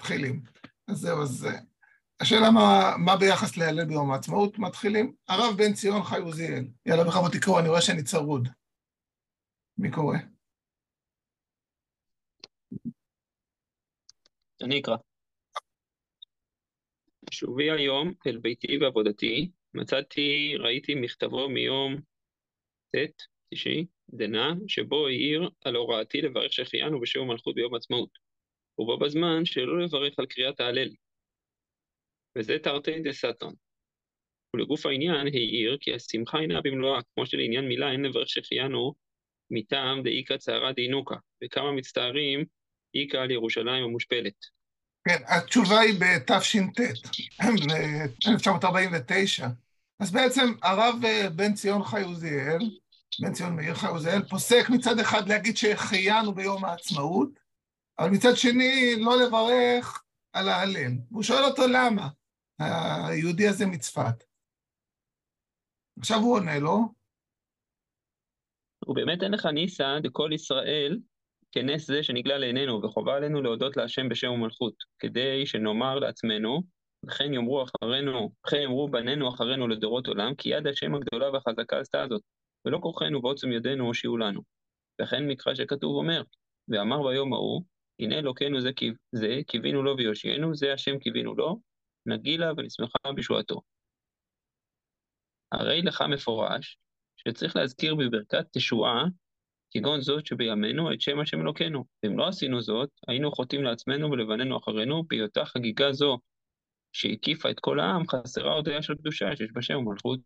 מתחילים. אז זהו, אז אה, השאלה מה, מה ביחס להלל ביום העצמאות מתחילים? הרב בן ציון חי עוזיאל. יאללה, בכבוד תקראו, אני רואה שאני צרוד. מי קורא? אני אקרא. שובי היום אל ביתי ועבודתי, מצאתי, ראיתי מכתבו מיום ט', תשעי, דנא, שבו העיר על הוראתי לברך שהחיינו בשם המלכות ביום עצמאות, ובו בזמן שלא לברך על קריאת ההלל. וזה תרתי דה סתרן. ולגוף העניין העיר כי השמחה אינה במלואה, כמו שלעניין מילה אין לברך שהחיינו מטעם דאיכא צערא דינוקא, וכמה מצטערים איכא על ירושלים המושפלת. כן, התשובה היא בתש"ט, 1949. אז בעצם הרב אה, בן ציון חי עוזיאל, בן ציון מאיר חי עוזיאל, פוסק מצד אחד להגיד שהחיינו ביום העצמאות, אבל מצד שני לא לברך על ההלל. והוא שואל אותו למה, היהודי הזה מצפת. עכשיו הוא עונה לו. ובאמת אין לך ניסא דכל ישראל כנס זה שנגלה לעינינו, וחובה עלינו להודות להשם בשם ומלכות, כדי שנאמר לעצמנו, וכן יאמרו אחרינו, וכן יאמרו בנינו אחרינו לדורות עולם, כי יד השם הגדולה והחזקה עשתה זאת, ולא כוחנו ועוצם ידינו הושיעו לנו. וכן מקרא שכתוב אומר, ואמר ביום ההוא, הנה אלוקינו זה, זה קיווינו לו ויושיענו, זה השם קיווינו לו, נגילה ונשמחה בשועתו. הרי לך מפורש, שצריך להזכיר בברכת תשועה כגון זאת שבימינו את שם השם אלוקינו. ואם לא עשינו זאת, היינו חוטאים לעצמנו ולבנינו אחרינו, בהיותה חגיגה זו שהקיפה את כל העם, חסרה הודיה של קדושה שיש בה שם ומלכות.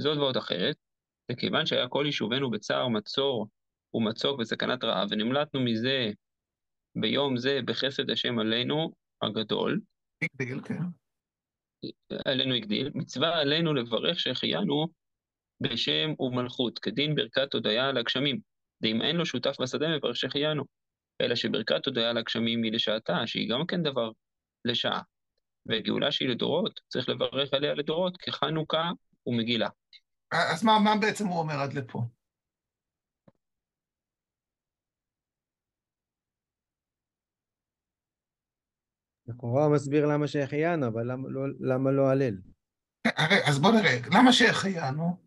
זאת ועוד אחרת, וכיוון שהיה כל יישובנו בצער, מצור ומצוק וסכנת רעב, ונמלטנו מזה ביום זה בחסד השם עלינו הגדול, הגדיל, כן. עלינו הגדיל, מצווה עלינו לברך שהחיינו בשם ומלכות, כדין ברכת הודיה על הגשמים. ואם אין לו שותף בשדה, מברך שהחיינו. אלא שברכת הודיה על הגשמים היא לשעתה, שהיא גם כן דבר לשעה. וגאולה שהיא לדורות, צריך לברך עליה לדורות, כחנוכה ומגילה. אז מה, מה בעצם הוא אומר עד לפה? לכאורה הוא מסביר למה שהחיינו, אבל למה לא, למה לא הלל? אז בוא נראה, למה שהחיינו?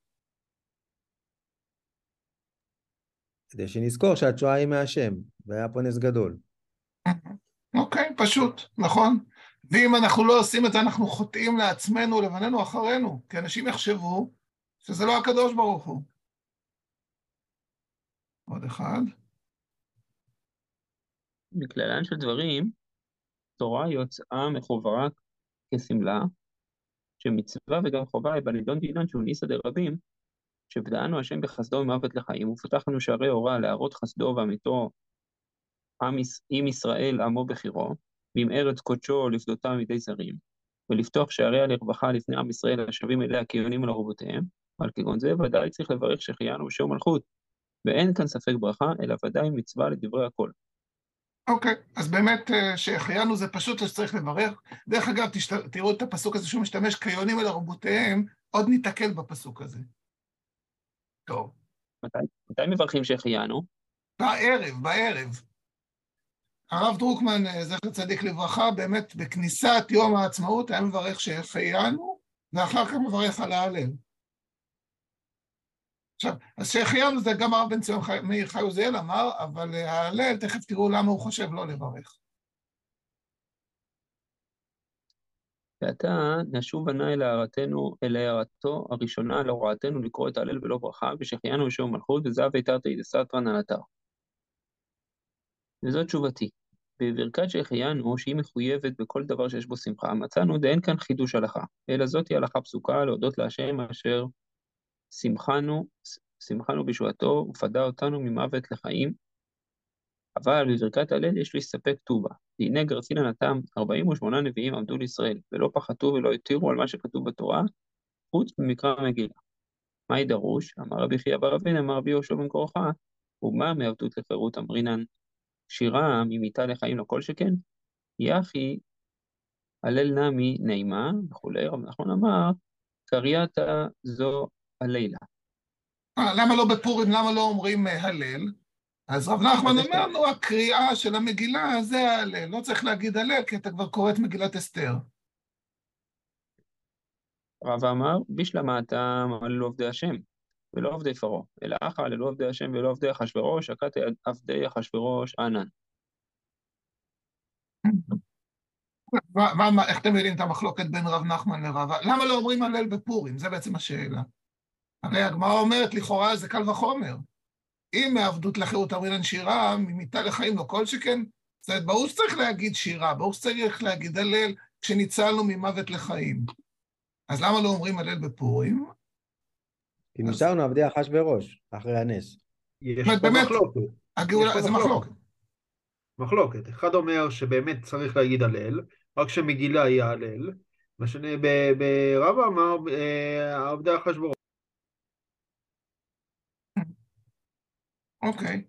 כדי שנזכור שהתשואה היא מהשם, והיה פה נס גדול. אוקיי, פשוט, נכון. ואם אנחנו לא עושים את זה, אנחנו חוטאים לעצמנו, לבנינו אחרינו, כי אנשים יחשבו שזה לא הקדוש ברוך הוא. עוד אחד. מכללן של דברים, תורה יוצאה מחוברה כשמלה, שמצווה וגם חובה היא בנידון דינן שהוא ניסא דרבים, שבדענו השם בחסדו ממוות לחיים, ופתח לנו שערי הוראה להראות חסדו ואמיתו עם ישראל עמו בחירו, ועם ארץ קודשו לפדותה מידי זרים, ולפתוח שעריה לרווחה לפני עם ישראל השבים אליה כיונים על ארובותיהם, ועל כגון זה ודאי צריך לברך שהחיינו בשם מלכות, ואין כאן ספק ברכה, אלא ודאי מצווה לדברי הכל. אוקיי, okay, אז באמת אה, שהחיינו זה פשוט שצריך לברך. דרך אגב, תשת... תראו את הפסוק הזה שהוא משתמש כיונים אל ארובותיהם, עוד ניתקל בפסוק הזה. טוב. מתי, מתי מברכים שהחיינו? בערב, בערב. הרב דרוקמן, אה, זכר צדיק לברכה, באמת בכניסת יום העצמאות היה מברך שהחיינו, ואחר כך מברך על ההלל. עכשיו, אז שהחיינו זה גם הרב בן ציון. מאיר חי עוזיאל אמר, אבל אה, ההלל, תכף תראו למה הוא חושב לא לברך. ועתה נשוב ענה אל הערתנו, אל הערתו הראשונה על הוראתנו לקרוא את ההלל ולא ברכה, ושהחיינו בשם מלכות, וזהב היתרתי דסתרן על אתר. וזאת תשובתי. בברכת שהחיינו, שהיא מחויבת בכל דבר שיש בו שמחה, מצאנו דאין כאן חידוש הלכה, אלא זאתי הלכה פסוקה להודות להשם אשר שמחנו, שמחנו בישועתו ופדה אותנו ממוות לחיים, אבל בברכת הלל יש להסתפק טובה. והנה גרסינא נתם, 48 נביאים עמדו לישראל, ולא פחתו ולא התירו על מה שכתוב בתורה, חוץ ממקרא המגילה. מהי דרוש? אמר רבי חייא בר אבין, אמר רבי יהושע בן כורחה, ומה מעבדות לחירות אמרינן? שירה ממיתה לחיים לא כל שכן? יחי הלל נמי נעימה וכולי, רב נחמן אמר, קרייתא זו הלילה. למה לא בפורים, למה לא אומרים אה, הלל? אז רב נחמן אומר, לי- נו, הקריאה של המגילה זה ההלל, לא צריך להגיד הלל, כי אתה כבר קורא את מגילת אסתר. רב אמר, בשלמה אתה הללו עובדי השם, ולא עובדי פרעה, אלא אחא הללו עובדי השם ולא עובדי אחשורוש, הכת עבדי אחשורוש ענן. מה- מה- מה- איך אתם יודעים את המחלוקת בין רב נחמן לרב... למה לא אומרים הלל בפורים? זה בעצם השאלה. הרי הגמרא אומרת, לכאורה זה קל וחומר. אם מעבדות לחירות אמרינן שירה, ממיתה לחיים לא כל שכן. זאת אומרת, ברור שצריך להגיד שירה, ברור שצריך להגיד הלל כשניצלנו ממוות לחיים. אז למה לא אומרים הלל בפורים? כי נשארנו עבדי אחשוורוש אחרי הנס. יש באמת, פה באמת. מחלוקת. הגאולה, זה מחלוקת. מחלוקת. אחד אומר שבאמת צריך להגיד הלל, רק שמגילה היא ההלל, והשני, ברבא אמר אה, עבדי אחשוורוש. אוקיי.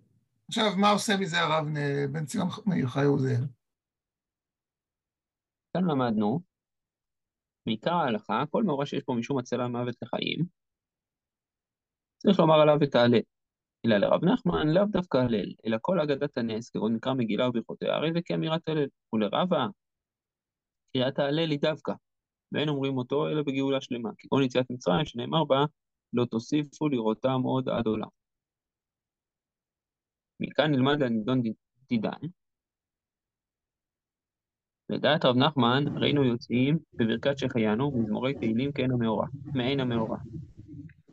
עכשיו, מה עושה מזה הרב בן ציון מאיר חי עוזיאל? כאן למדנו, מעיקר ההלכה, כל מאורע שיש בו משום הצלה מוות לחיים, צריך לומר עליו את ההלל. אלא לרב נחמן לאו דווקא הלל, אלא כל אגדת הנס, כגון מקרא מגילה וברכותיה, הרי זה כאמירת הלל. ולרבה, קריאת ההלל היא דווקא, ואין אומרים אותו אלא בגאולה שלמה, כגון יציאת מצרים, שנאמר בה, לא תוסיפו לראותם עוד עד עולם. מכאן נלמד לנידון דידן. לדעת רב נחמן, ראינו יוצאים בברכת שהחיינו מזמורי תהילים כעין המאורע, מעין המאורע.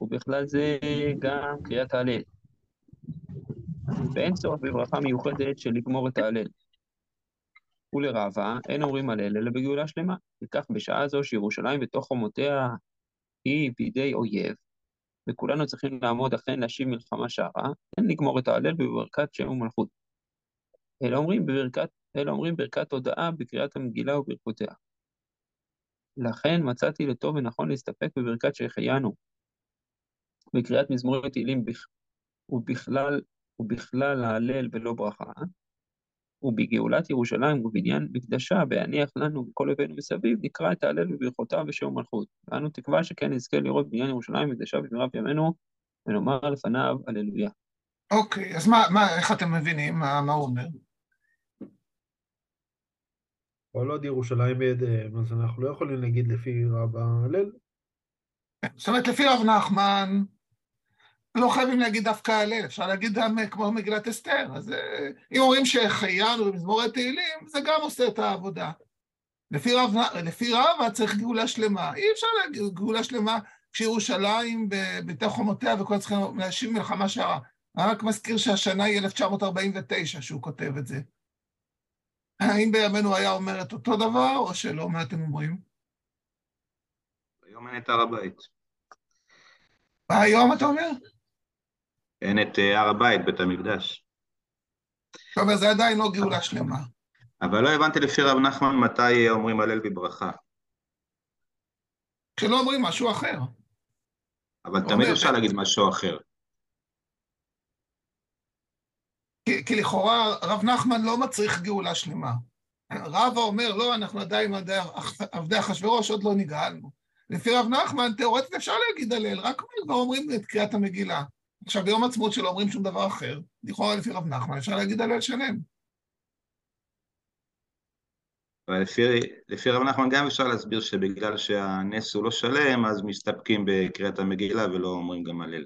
ובכלל זה גם קריאת ההלל. ואין צורך בברכה מיוחדת של לגמור את ההלל. ולרבה, אין אומרים הלל אלא בגאולה שלמה. וכך בשעה זו שירושלים בתוך חומותיה היא בידי אויב, וכולנו צריכים לעמוד אכן להשיב מלחמה שערה, אין לגמור את ההלל בברכת שם ומלכות. אלא אומרים בברכת, אלא אומרים ברכת הודאה בקריאת המגילה וברכותיה. לכן מצאתי לטוב ונכון להסתפק בברכת שהחיינו, בקריאת מזמורי תהילים בכ... ובכלל, ובכלל ההלל ולא ברכה, ובגאולת ירושלים ובבניין מקדשה, בהניח לנו וכל אויבינו מסביב, נקרא את ההלל בברכותיו ושם מלכות. ואנו תקווה שכן נזכה לראות בניין ירושלים מקדשה בשמירה בימינו, ונאמר לפניו הללויה. אוקיי, אז מה, מה, איך אתם מבינים? מה, מה הוא אומר? כל עוד ירושלים בידיהם, אז אנחנו לא יכולים להגיד לפי רבא הלל. זאת אומרת, לפי רב נחמן, לא חייבים להגיד דווקא הלל, אפשר להגיד גם אה, כמו מגילת אסתר. אז אה, אם אומרים שהחיינו במזמורי תהילים, זה גם עושה את העבודה. לפי רב, לפי רבא צריך גאולה שלמה. אי אפשר להגיד גאולה שלמה כשירושלים בתוך חומותיה וכולם צריכים להשיב מלחמה שערה. אני רק מזכיר שהשנה היא 1949 שהוא כותב את זה. האם בימינו היה אומר את אותו דבר, או שלא? מה אתם אומרים? היום אין את הר הבית. היום אתה אומר? אין את אה, הר הבית, בית המקדש. אתה אומר, זה עדיין לא גאולה שלמה. אבל לא הבנתי לפי רב נחמן מתי אומרים הלל בברכה. כשלא אומרים משהו אחר. אבל תמיד אומר, אפשר להגיד משהו אחר. כי, כי לכאורה רב נחמן לא מצריך גאולה שלמה. רבא אומר, לא, אנחנו עדיין עבדי עבדי אחשוורוש, עוד לא נגאלנו. לפי רב נחמן, תאורטית אפשר להגיד הלל, רק כבר אומרים את קריאת המגילה. עכשיו, ביום עצמאות שלא אומרים שום דבר אחר, לכאורה לפי רב נחמן אפשר להגיד הלל שלם. אבל לפי, לפי רב נחמן גם אפשר להסביר שבגלל שהנס הוא לא שלם, אז מסתפקים בקריאת המגילה ולא אומרים גם הלל.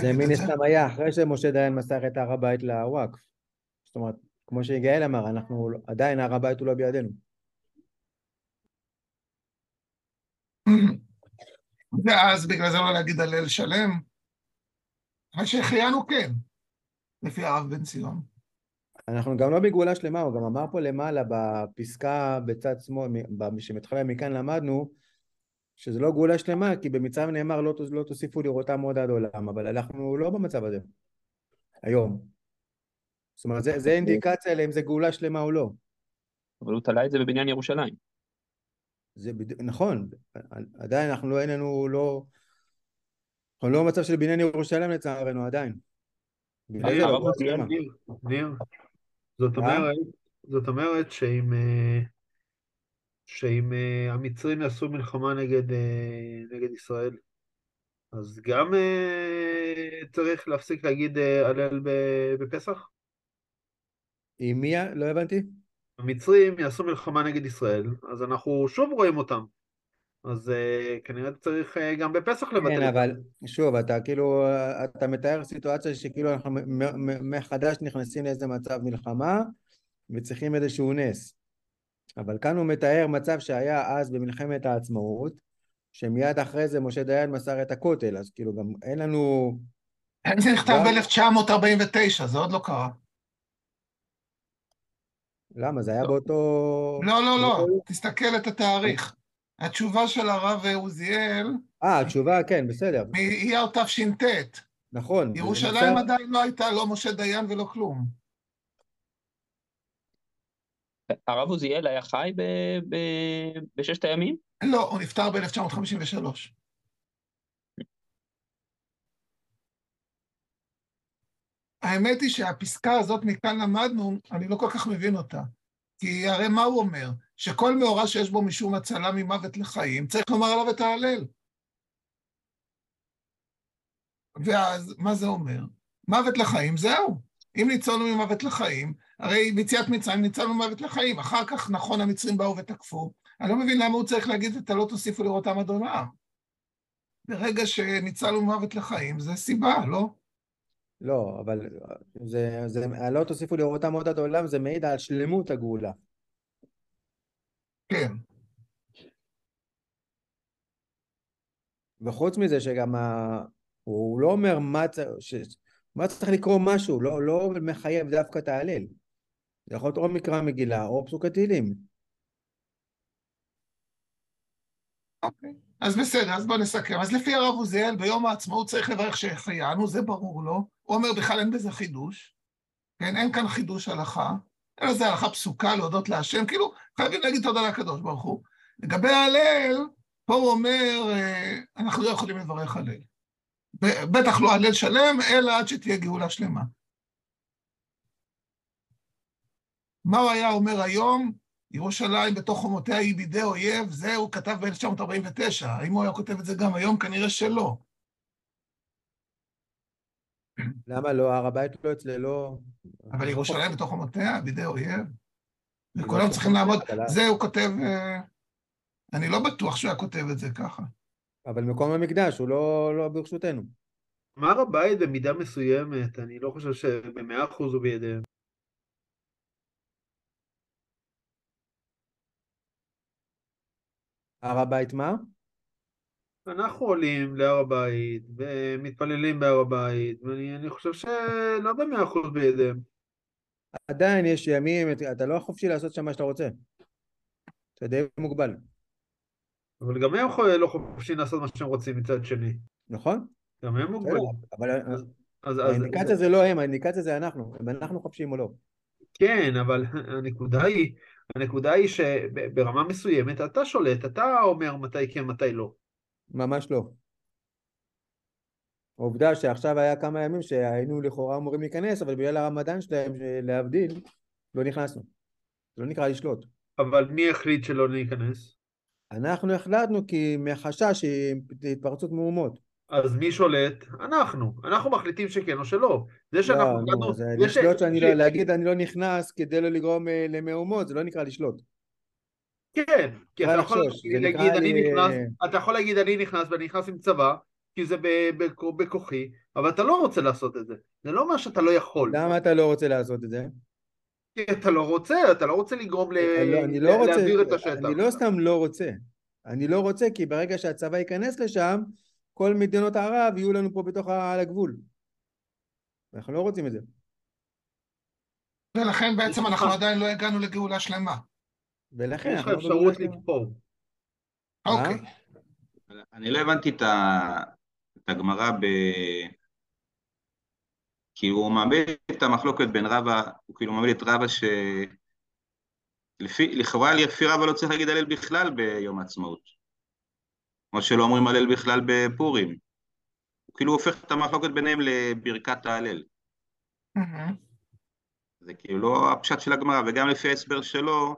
זה מן? הסתם היה אחרי שמשה דיין מסר את הר הבית לוואקף. זאת אומרת, כמו שיגאל אמר, אנחנו עדיין הר הבית הוא לא בידינו. ואז בגלל זה לא להגיד הלל שלם. אבל שהחיינו כן, לפי הרב בן ציון. אנחנו גם לא בגאולה שלמה, הוא גם אמר פה למעלה בפסקה בצד שמאל, שמתחילה מכאן למדנו, שזה לא גאולה שלמה, כי במצרים נאמר לא, לא תוסיפו לראותם עוד עד עולם, אבל אנחנו לא במצב הזה, היום. זאת אומרת, זה, זה אינדיקציה לאם זה גאולה שלמה או לא. אבל הוא תלה את זה בבניין ירושלים. זה בד... נכון, עדיין אנחנו לא, אין לנו, לא... אנחנו לא במצב של בניין ירושלים לצערנו, עדיין. ניר, זאת? אומרת, זאת אומרת שאם, אה, שאם אה, המצרים יעשו מלחמה נגד, אה, נגד ישראל, אז גם, צריך להפסיק להגיד הלל בפסח? עם מי? לא הבנתי. המצרים יעשו מלחמה נגד ישראל, אז אנחנו שוב רואים אותם. אז אה, כנראה צריך אה, גם בפסח לבטל. כן, את זה. אבל שוב, אתה כאילו, אתה מתאר סיטואציה שכאילו אנחנו מחדש נכנסים לאיזה מצב מלחמה וצריכים איזשהו נס. אבל כאן הוא מתאר מצב שהיה אז במלחמת העצמאות, שמיד אחרי זה משה דיין מסר את הכותל, אז כאילו גם אין לנו... זה נכתב גם- ב-1949, זה עוד לא קרה. למה? זה היה לא. באותו... לא, לא, לא, תסתכל את התאריך. התשובה של הרב עוזיאל אה, התשובה, כן, בסדר. מאייר תש"ט. נכון. ירושלים עדיין לא הייתה, לא משה דיין ולא כלום. הרב עוזיאל היה חי ב- ב- בששת הימים? לא, הוא נפטר ב-1953. האמת היא שהפסקה הזאת מכאן למדנו, אני לא כל כך מבין אותה. כי הרי מה הוא אומר? שכל מאורע שיש בו משום הצלה ממוות לחיים, צריך לומר עליו את ההלל. ואז, מה זה אומר? מוות לחיים, זהו. אם ניצולנו ממוות לחיים, הרי ביציאת מצרים ניצלנו ממוות לחיים. אחר כך, נכון, המצרים באו ותקפו. אני לא מבין למה הוא צריך להגיד את הלא תוסיפו לראותם עד עולם. ברגע שניצלנו ממוות לחיים, זה סיבה, לא? לא, אבל זה, זה, לא תוסיפו לראותם עוד עד העולם, זה מעיד על שלמות הגאולה. כן. וחוץ מזה שגם ה... הוא לא אומר מה, צ... ש... מה צריך לקרוא משהו, לא, לא מחייב דווקא את ההלל. זה יכול להיות או מקרא מגילה או פסוק התהילים. אוקיי. אז בסדר, אז בואו נסכם. אז לפי הרב עוזיאל, ביום העצמאות צריך לברך שהחיינו, זה ברור לו. הוא אומר, בכלל אין בזה חידוש. כן, אין כאן חידוש הלכה, אלא זה הלכה פסוקה להודות להשם, כאילו, חייבים להגיד תודה לקדוש ברוך הוא. לגבי ההלל, פה הוא אומר, אה, אנחנו לא יכולים לברך הלל. בטח לא הלל שלם, אלא עד שתהיה גאולה שלמה. מה הוא היה אומר היום? ירושלים בתוך חומותיה היא בידי אויב, זה הוא כתב ב-1949. האם הוא היה כותב את זה גם היום? כנראה שלא. למה לא? הר הבית לא אצלו, לא... אבל ירושלים בתוך חומותיה בידי אויב. לא וכולם צריכים לעמוד. זה הוא כותב, אה, אני לא בטוח שהוא היה כותב את זה ככה. אבל מקום המקדש הוא לא, לא ברשותנו. מה הר הבית במידה מסוימת, אני לא חושב שבמאה אחוז הוא בידיהם. הר הבית מה? אנחנו עולים להר הבית ומתפללים בהר הבית, ואני אני חושב שלא במאה אחוז בידיהם. עדיין יש ימים, אתה לא חופשי לעשות שם מה שאתה רוצה. אתה די מוגבל, אבל גם הם לא חופשיים לעשות מה שהם רוצים מצד שני. נכון? גם הם מוגבלים. אבל אז, אז, האינדיקציה זה לא הם, האינדיקציה זה אנחנו. אם אנחנו חופשיים או לא. כן, אבל הנקודה היא, הנקודה היא שברמה מסוימת אתה שולט, אתה אומר מתי כן, מתי לא. ממש לא. עובדה שעכשיו היה כמה ימים שהיינו לכאורה אמורים להיכנס, אבל בגלל הרמדאן שלהם, להבדיל, לא נכנסנו. זה לא נקרא לשלוט. אבל מי החליט שלא להיכנס? אנחנו החלטנו כי מחשש להתפרצות מהומות. אז מי שולט? אנחנו. אנחנו מחליטים שכן או שלא. זה לא, שאנחנו נו, החלטנו... זה לשלוט שאני לא, להגיד אני לא נכנס כדי לא לגרום אה, למהומות, זה לא נקרא לשלוט. כן, כי אתה יכול להגיד אני לי- נכנס, אתה יכול להגיד אני נכנס ואני נכנס עם צבא, כי זה בכוחי, אבל אתה לא רוצה לעשות את זה. זה לא אומר שאתה לא יכול. למה אתה לא רוצה לעשות את זה? כי אתה לא רוצה, אתה לא רוצה לגרום ל... לא, לא רוצה, להעביר את השטח. אני לא סתם לא רוצה. אני לא רוצה כי ברגע שהצבא ייכנס לשם, כל מדינות ערב יהיו לנו פה בתוך ה- על הגבול. אנחנו לא רוצים את זה. ולכן בעצם אנחנו עדיין לא הגענו לגאולה שלמה. ולכן יש לך אנחנו לא אפשרות. לבחור. אוקיי. אני לא הבנתי את ה- את הגמרא ב... כי הוא מעמיד את המחלוקת בין רבא, הוא כאילו מעמיד את רבא ש... לפי, לכאורה לפי רבא לא צריך להגיד הלל בכלל ביום העצמאות. כמו שלא אומרים הלל בכלל בפורים. הוא כאילו הופך את המחלוקת ביניהם לברכת ההלל. מהמם. זה כאילו לא הפשט של הגמרא, וגם לפי ההסבר שלו,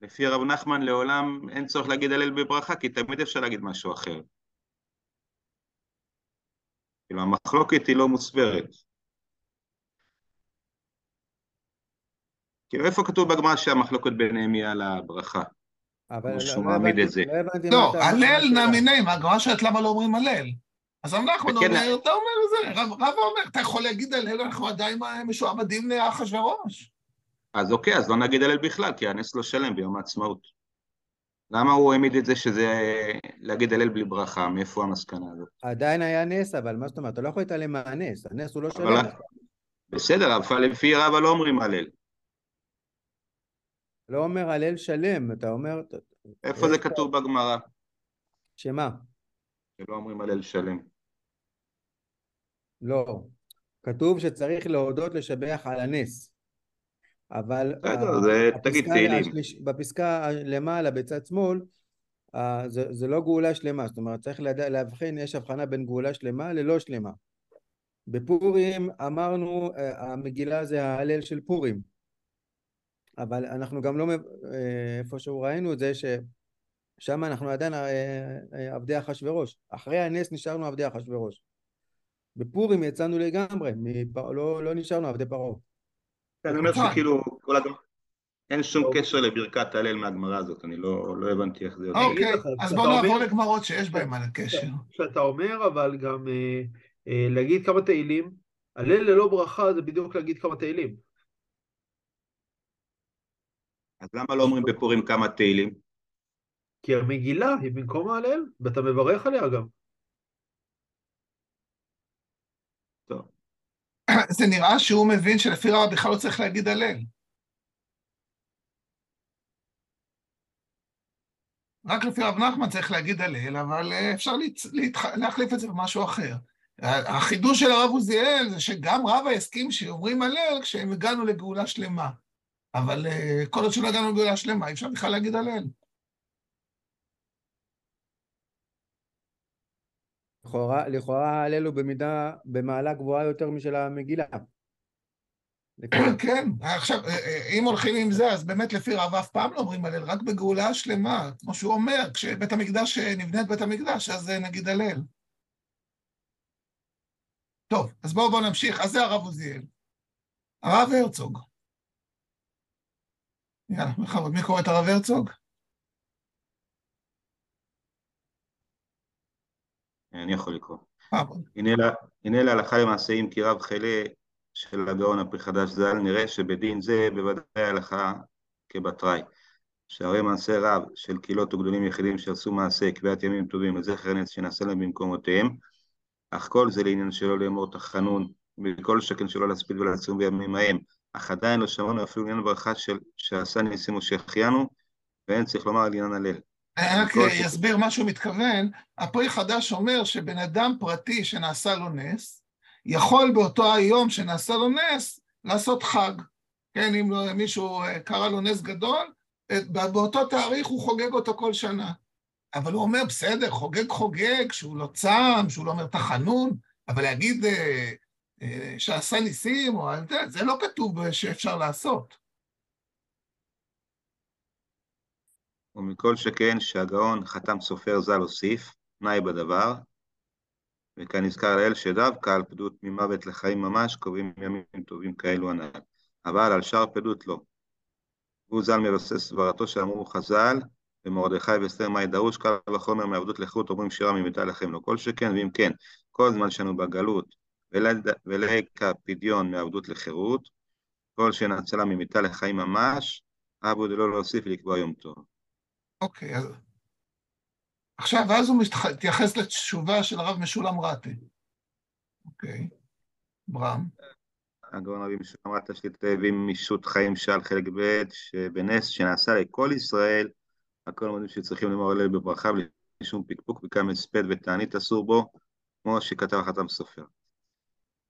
לפי הרב נחמן לעולם אין צורך להגיד הלל בברכה, כי תמיד אפשר להגיד משהו אחר. כאילו, המחלוקת היא לא מוסברת. כאילו, איפה כתוב בגמרא שהמחלוקת ביניהם היא על הברכה? אבל לא- שהוא לא מעמיד את זה. לא מה לא, מה הלל. נאמיני, הגמרא שואלת למה לא אומרים הלל. אז וכן, אומר, אתה אומר זה, רב אומר, אתה יכול להגיד הלל, אנחנו עדיין משועבדים לאחשוורוש. אז אוקיי, אז לא נגיד הלל בכלל, כי הנס לא שלם ביום העצמאות. למה הוא העמיד את זה שזה להגיד הלל בלי ברכה? מאיפה המסקנה הזאת? עדיין היה נס, אבל מה זאת אומרת? אתה לא יכול להתעלם מהנס, הנס הוא לא שלם. בסדר, אבל לפי רבא לא אומרים הלל. לא אומר הלל שלם, אתה אומר... איפה זה כתוב בגמרא? שמה? שלא אומרים הלל שלם. לא. כתוב שצריך להודות לשבח על הנס. אבל בסדר, זה תגיד תהילים. בפסקה למעלה בצד שמאל זה, זה לא גאולה שלמה, זאת אומרת צריך לדע, להבחין, יש הבחנה בין גאולה שלמה ללא שלמה. בפורים אמרנו אה, המגילה זה ההלל של פורים, אבל אנחנו גם לא, אה, איפשהו ראינו את זה ששם אנחנו עדיין אה, אה, עבדי אחשורוש, אחרי הנס נשארנו עבדי אחשורוש. בפורים יצאנו לגמרי, מפר... לא, לא נשארנו עבדי פרעה. אני אומר נכון. שכאילו, כל הגמרא, אין שום קשר לברכת הלל מהגמרא הזאת, אני לא לא הבנתי איך זה יוצא. אוקיי. אוקיי, אז בואו נעבור אומר- לגמרות שיש בהן על הקשר. שאתה אומר, אבל גם אה, אה, להגיד כמה תהילים, הלל ללא ברכה זה בדיוק להגיד כמה תהילים. אז למה לא אומרים בפורים כמה תהילים? כי המגילה היא במקום ההלל, ואתה מברך עליה גם. טוב, זה נראה שהוא מבין שלפי רבא בכלל לא צריך להגיד הלל. רק לפי רב נחמן צריך להגיד הלל, אבל אה, אפשר להחליף את זה במשהו אחר. החידוש של הרב עוזיאל זה שגם רבא הסכים שאומרים הלל כשהם הגענו לגאולה שלמה. אבל אה, כל עוד שלא הגענו לגאולה שלמה, אי אפשר בכלל להגיד הלל. לכאורה, לכאורה ההלל הוא במידה, במעלה גבוהה יותר משל המגילה. לכאורה. כן, עכשיו, אה, אה, אם הולכים עם זה, אז באמת לפי רב אף פעם לא אומרים הלל, רק בגאולה השלמה, כמו שהוא אומר, כשבית המקדש, נבנה את בית המקדש, אז נגיד הלל. טוב, אז בואו בואו נמשיך, אז זה הרב עוזיאל. הרב הרצוג. יאללה, בכבוד, מי קורא את הרב הרצוג? אני יכול לקרוא. בכבוד. הנה הנה להלכה למעשה אם כי רב חילה של הגאון הפרי חדש ז"ל, נראה שבדין זה בוודאי הלכה כבתראי. שהרי מעשה רב של קהילות וגדולים יחידים שעשו מעשה קביעת ימים טובים לזכר נס שנעשה להם במקומותיהם, אך כל זה לעניין שלא לאמור תחנון, וכל שכן שלא להספיד ולצום בימים ההם, אך עדיין לא שמענו אפילו עניין ברכה של שעשה ניסים ושהחיינו, ואין צריך לומר על עניין הלל. רק כל- אסביר מה שהוא מתכוון. הפרי חדש אומר שבן אדם פרטי שנעשה לו נס, יכול באותו היום שנעשה לו נס, לעשות חג. כן, אם לא- מישהו אה, קרא לו נס גדול, אה, באותו תאריך הוא חוגג אותו כל שנה. אבל הוא אומר, בסדר, חוגג חוגג, שהוא לא צם, שהוא לא אומר תחנון, אבל להגיד אה, אה, שעשה ניסים, או זה, לא כתוב שאפשר לעשות. ומכל שכן שהגאון חתם סופר ז"ל הוסיף, תנאי בדבר, וכאן נזכר לאל שדווקא על פדות ממוות לחיים ממש קובעים ימים טובים כאלו הנ"ל, אבל על שאר פדות לא. והוא ז"ל מבסס סברתו שאמרו חז"ל, ומרדכי ואסתר מאי דרוש, קל וחומר מעבדות לחירות אומרים שירה ממיתה לכם לא כל שכן, ואם כן, כל זמן שאנו בגלות ולקה פדיון מעבדות לחירות, כל שנצלה ממיתה לחיים ממש, אבו דלא להוסיף לקבוע יום טוב. אוקיי, אז... עכשיו, ואז הוא מתייחס לתשובה של הרב משולם רטה. אוקיי, ברם. הגאון רבי משולם רטה שליטה הביא מישות חיים שעל חלק ב' שבנס שנעשה לכל ישראל, הכל מודים שצריכים לומר הלל בברכה בלי שום פקפוק וכמה הספד ותענית אסור בו, כמו שכתב החתם סופר.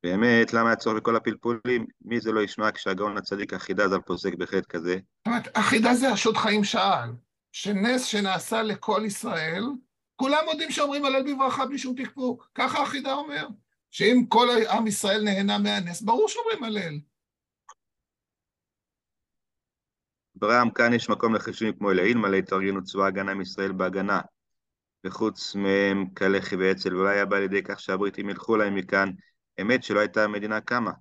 באמת, למה היה צורך בכל הפלפולים? מי זה לא ישמע כשהגאון הצדיק החידה ז"ל פוסק בחטא כזה? זאת אומרת, החידה זה השוט חיים שאל, שנס שנעשה לכל ישראל, כולם יודעים שאומרים הלל בברכה בלי שום פקפוק. ככה החידה אומר, שאם כל עם ישראל נהנה מהנס, ברור שאומרים הלל. ברם, כאן יש מקום לחישובים כמו אלוהים, מלא התארגנו צבא הגנה מישראל בהגנה. וחוץ מהם כלחי ואצ"ל, ואולי היה בא לידי כך שהבריטים ילכו להם מכאן, אמת שלא הייתה המדינה קמה,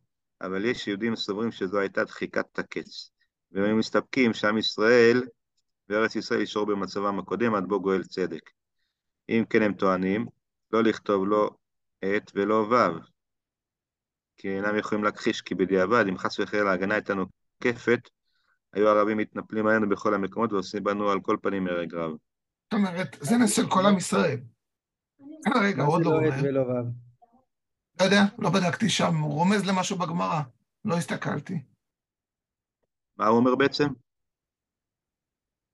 אבל יש יהודים סוברים שזו הייתה דחיקת הקץ, והם היו מסתפקים שעם ישראל וארץ ישראל יישארו במצבם הקודם עד בוא גואל צדק. אם כן הם טוענים, לא לכתוב לא עת ולא ו', כי אינם יכולים להכחיש, כי בדיעבד, אם חס וחלילה ההגנה הייתה נוקפת, היו הערבים מתנפלים עלינו בכל המקומות ועושים בנו על כל פנים הרג רב. זאת אומרת, זה נס של כל עם ישראל. רגע, עוד לא לא אומר. לא יודע, לא בדקתי שם, הוא רומז למשהו בגמרא, לא הסתכלתי. מה הוא אומר בעצם?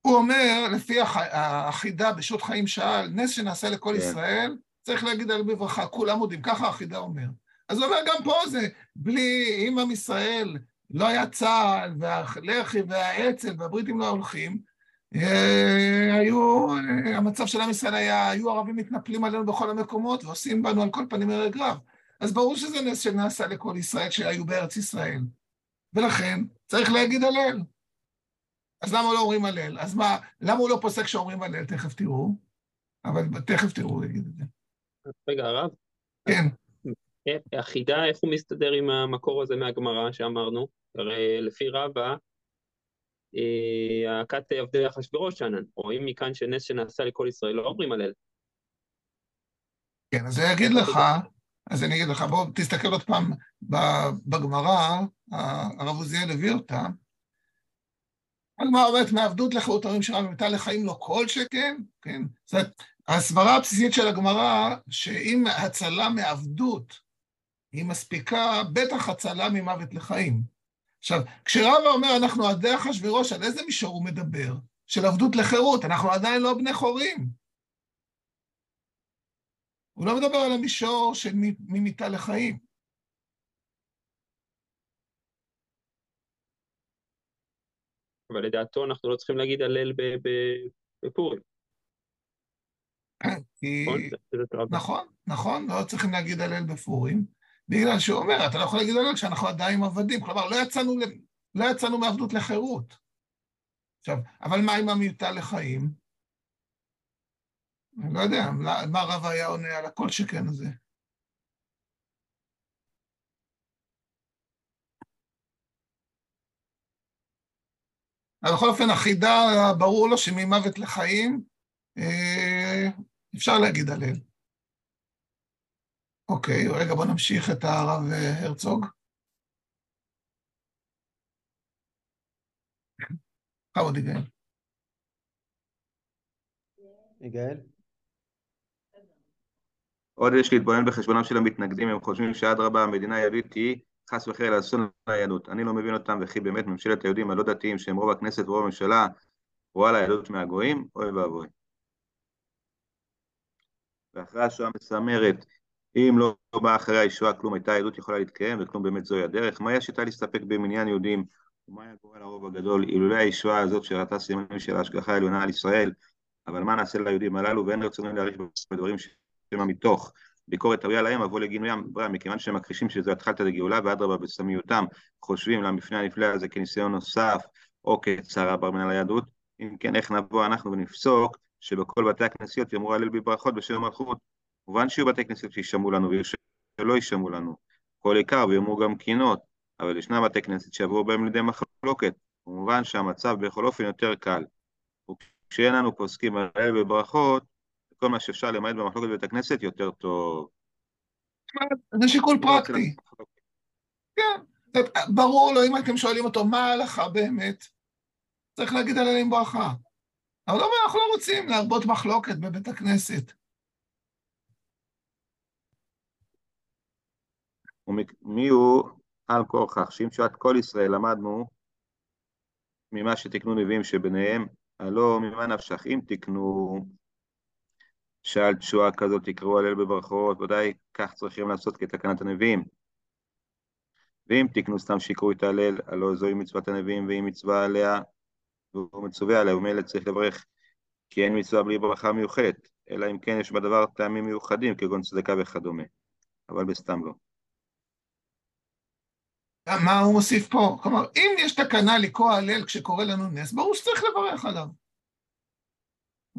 הוא אומר, לפי הח- החידה בשו"ת חיים שאל, נס שנעשה לכל כן. ישראל, צריך להגיד על בברכה, כולם מודים, ככה החידה אומר. אז הוא אומר, גם פה זה, בלי, אם עם ישראל לא היה צה"ל, והלח"י והאצ"ל והבריטים לא הולכים, אה, היו, אה, המצב של עם ישראל היה, היו ערבים מתנפלים עלינו בכל המקומות ועושים בנו על כל פנים הרג רב. אז ברור שזה נס שנעשה לכל ישראל שהיו בארץ ישראל. ולכן צריך להגיד הלל. אז למה לא אומרים הלל? אז מה, למה הוא לא פוסק שאומרים הלל? תכף תראו. אבל תכף תראו, הוא יגיד את זה. רגע, הרב, כן, אה, החידה, איך הוא מסתדר עם המקור הזה מהגמרא שאמרנו? הרי לפי רבא, אה, הכת עבדי אחשוורוש שאנן, רואים מכאן שנס שנעשה לכל ישראל, לא אומרים הלל. כן, אז אני אגיד לך, אז אני אגיד לך, בוא תסתכל עוד פעם בגמרא, הרב עוזיאל הביא אותה. הגמרא אומרת, מעבדות לחירות אומרים שרב ומיטה לחיים לא כל שכן, כן? זאת אומרת, הסברה הבסיסית של הגמרא, שאם הצלה מעבדות היא מספיקה, בטח הצלה ממוות לחיים. עכשיו, כשרבא אומר אנחנו עדי אחשוורוש, על איזה מישור הוא מדבר? של עבדות לחירות, אנחנו עדיין לא בני חורים. הוא לא מדבר על המישור של ממיתה לחיים. אבל לדעתו אנחנו לא צריכים להגיד הלל בפורים, כי... נכון? נכון, נכון, לא צריכים להגיד הלל בפורים, בגלל שהוא אומר, אתה לא יכול להגיד הלל כשאנחנו עדיין עבדים, כלומר, לא יצאנו, לא יצאנו מעבדות לחירות. עכשיו, אבל מה עם המיוטה לחיים? אני לא יודע, מה- רב היה עונה על הכל שכן הזה? אבל בכל אופן, החידה, ברור לו שממוות לחיים, אה, אפשר להגיד הלל. אוקיי, רגע, בוא נמשיך את הרב אה, הרצוג. בכבוד יגאל. יגאל? עוד יש להתבונן בחשבונם של המתנגדים, הם חושבים שאדרבה המדינה היהודית היא חס וחלילה אסון ליהדות. אני לא מבין אותם, וכי באמת ממשלת היהודים הלא דתיים שהם רוב הכנסת ורוב הממשלה רואה ליהדות מהגויים, אוי ואבוי. ואחרי השואה מסמרת, אם לא באה אחרי הישועה כלום הייתה היהדות יכולה להתקיים וכלום באמת זוהי הדרך, מהי השיטה להסתפק במניין יהודים? ומה היה קורה לרוב הגדול? אילולא הישועה הזאת שראתה סימנים של ההשגחה העליונה על ישראל, אבל מה נעשה ליהודים הללו? ואין רצונם להעריך בדברים שמא מתוך ביקורת ראויה להם אבוא לגינוים, מכיוון שהם מכחישים שזו התחלת לגאולה ואדרבה בסמיותם חושבים למפנה הנפלא הזה כניסיון נוסף או כצרה בר מן על היהדות, אם כן איך נבוא אנחנו ונפסוק שבכל בתי הכנסיות יאמרו הלל בברכות בשם המלכות. מובן שיהיו בתי כנסיות שישמעו לנו ויהיו שלא ישמעו לנו. כל עיקר ויאמרו גם קינות אבל ישנם בתי כנסת שיעברו בהם לידי מחלוקת. כמובן שהמצב בכל אופן יותר קל. וכשאין לנו פוסקים הלל בברכות כל מה שאפשר למעט במחלוקת בבית הכנסת יותר טוב. זה שיקול לא פרקטי. כן, ברור לו, אם אתם שואלים אותו מה ההלכה באמת, צריך להגיד עליהם ברכה. אבל אומר, אנחנו לא רוצים להרבות מחלוקת בבית הכנסת. ומי- מי הוא על כורכך, שאם שואת כל ישראל למדנו ממה שתקנו נביאים שביניהם, הלא ממה נפשך, אם תקנו שעל תשועה כזאת תקראו הלל בברכות, ודאי כך צריכים לעשות כתקנת הנביאים. ואם תקנו סתם שיקרו את ההלל, הלא זוהי מצוות הנביאים, ואם מצווה עליה, והוא מצווה עליה, ומילא צריך לברך, כי אין מצווה בלי ברכה מיוחדת, אלא אם כן יש בדבר טעמים מיוחדים, כגון צדקה וכדומה, אבל בסתם לא. מה הוא מוסיף פה? כלומר, אם יש תקנה לקרוא הלל כשקורא לנו נס, ברור שצריך לברך עליו.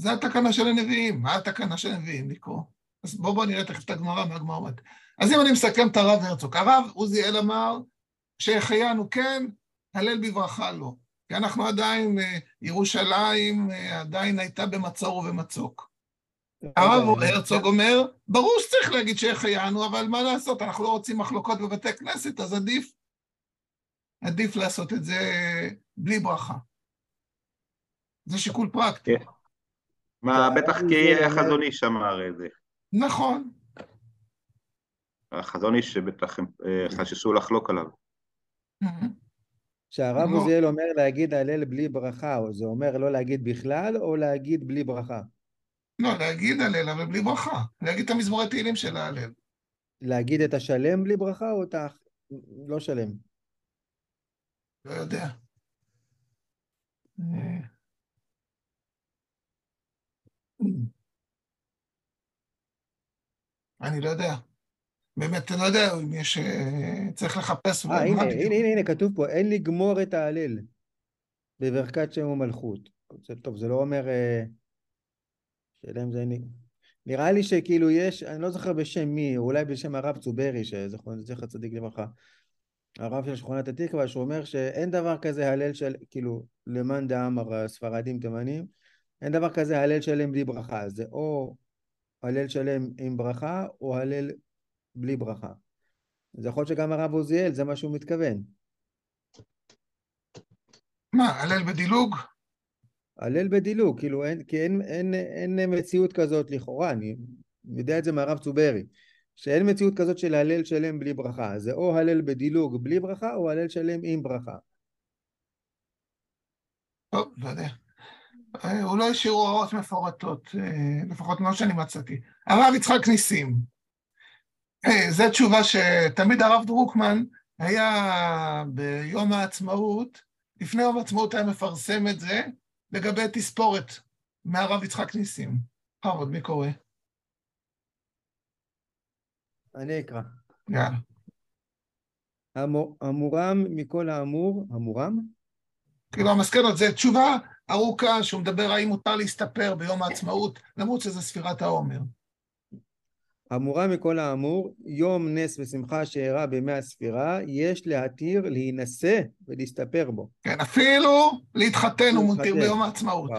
זה התקנה של הנביאים. מה התקנה של הנביאים לקרוא? אז בואו בוא נראה תכף את הגמרא, מה הגמרא אומרת. אז אם אני מסכם את הרב הרצוג, הרב עוזיאל אמר שהחיינו כן, הלל בברכה לא. כי אנחנו עדיין, אה, ירושלים אה, עדיין הייתה במצור ובמצוק. הרב הרצוג אומר, ברור שצריך להגיד שהחיינו, אבל מה לעשות, אנחנו לא רוצים מחלוקות בבתי כנסת, אז עדיף, עדיף לעשות את זה בלי ברכה. זה שיקול פרקטי. מה, בטח כי החזון איש אמר את זה. נכון. החזון איש שבטח הם אה, חששו לחלוק עליו. כשהרב לא. עוזיאל אומר להגיד הלל בלי ברכה, או זה אומר לא להגיד בכלל, או להגיד בלי ברכה? לא, להגיד הלל, אבל בלי ברכה. להגיד את המזמורי תהילים של ההלל. להגיד את השלם בלי ברכה, או את ה... לא שלם? לא יודע. אה, אני לא יודע. באמת, אני לא יודע אם יש... אה, צריך לחפש. אה, הנה. הנה, הנה, הנה, כתוב פה, אין לגמור את ההלל בברכת שם ומלכות. טוב, זה לא אומר... אה, שאלה אם זה... נראה לי שכאילו יש, אני לא זוכר בשם מי, אולי בשם הרב צוברי, שזכר זכר צדיק לברכה. הרב של שכונת התקווה, שהוא אומר שאין דבר כזה הלל של, כאילו, למאן דאמר ספרדים תימנים, אין דבר כזה הלל שלם בלי ברכה. זה או הלל שלם עם ברכה, או הלל בלי ברכה. אז יכול להיות שגם הרב עוזיאל, זה מה שהוא מתכוון. מה, הלל בדילוג? הלל בדילוג, כאילו אין, כי אין, אין, אין מציאות כזאת לכאורה, אני יודע את זה מהרב צוברי, שאין מציאות כזאת של הלל שלם בלי ברכה, זה או הלל בדילוג בלי ברכה, או הלל שלם עם ברכה. טוב, לא יודע. אה, הוא לא השאיר הוראות מפורטות, אה, לפחות מה שאני מצאתי. הרב יצחק ניסים. אה, זו תשובה שתמיד הרב דרוקמן היה ביום העצמאות, לפני יום העצמאות היה מפרסם את זה, לגבי תספורת מהרב יצחק ניסים. בכבוד, מי קורא? אני אקרא. יאללה. המו- המורם מכל האמור, המורם? כאילו המסקנות, זו תשובה ארוכה שהוא מדבר האם מותר להסתפר ביום העצמאות, למרות שזה ספירת העומר. המורם מכל האמור, יום נס ושמחה שאירע בימי הספירה, יש להתיר להינשא ולהסתפר בו. כן, אפילו להתחתן הוא מותיר. ביום העצמאות.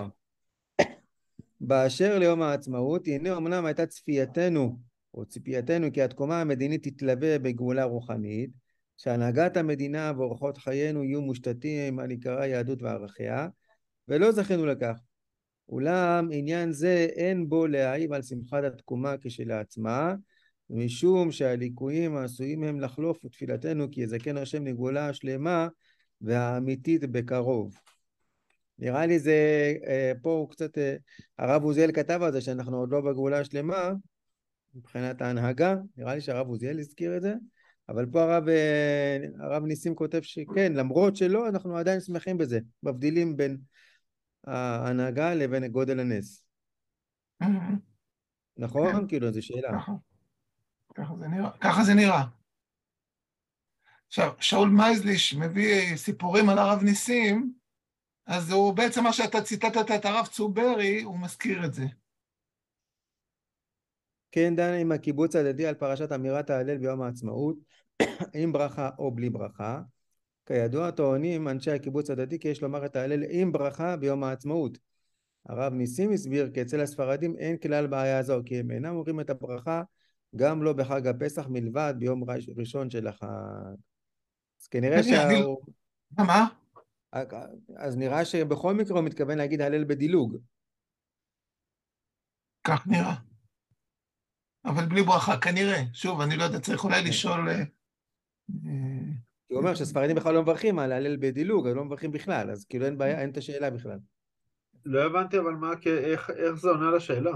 באשר ליום העצמאות, הנה אמנם הייתה צפייתנו, או ציפייתנו, כי התקומה המדינית תתלווה בגאולה רוחנית, שהנהגת המדינה ואורחות חיינו יהיו מושתתים על עיקרי היהדות וערכיה, ולא זכינו לכך. אולם עניין זה אין בו להעיב על שמחת התקומה כשלעצמה, משום שהליקויים העשויים הם לחלוף ותפילתנו כי יזכן השם לגאולה השלמה והאמיתית בקרוב. נראה לי זה, אה, פה הוא קצת, אה, הרב עוזיאל כתב על זה שאנחנו עוד לא בגאולה השלמה מבחינת ההנהגה, נראה לי שהרב עוזיאל הזכיר את זה, אבל פה הרב, אה, הרב ניסים כותב שכן, למרות שלא, אנחנו עדיין שמחים בזה, מבדילים בין ההנהגה לבין גודל הנס. נכון? כן. כאילו, זו שאלה. ככה. ככה זה נראה. עכשיו, שאול מייזליש מביא סיפורים על הרב ניסים, אז הוא בעצם מה שאתה ציטטת את הרב צוברי, הוא מזכיר את זה. כן דן עם הקיבוץ הדתי על פרשת אמירת ההלל ביום העצמאות, עם ברכה או בלי ברכה. כידוע טוענים אנשי הקיבוץ הדתי כי יש לומר את ההלל עם ברכה ביום העצמאות. הרב ניסים הסביר כי אצל הספרדים אין כלל בעיה זו, כי הם אינם אומרים את הברכה גם לא בחג הפסח מלבד ביום ראש- ראשון של החג. אז כנראה אני- שה... מה, מה? אז נראה שבכל מקרה הוא מתכוון להגיד הלל בדילוג. כך נראה. אבל בלי ברכה, כנראה. שוב, אני לא יודע, צריך אולי לשאול... כי הוא אומר שהספרדים בכלל לא מברכים על הלל בדילוג, אז לא מברכים בכלל, אז כאילו אין בעיה, אין את השאלה בכלל. לא הבנתי אבל מה, איך, איך זה עונה לשאלה?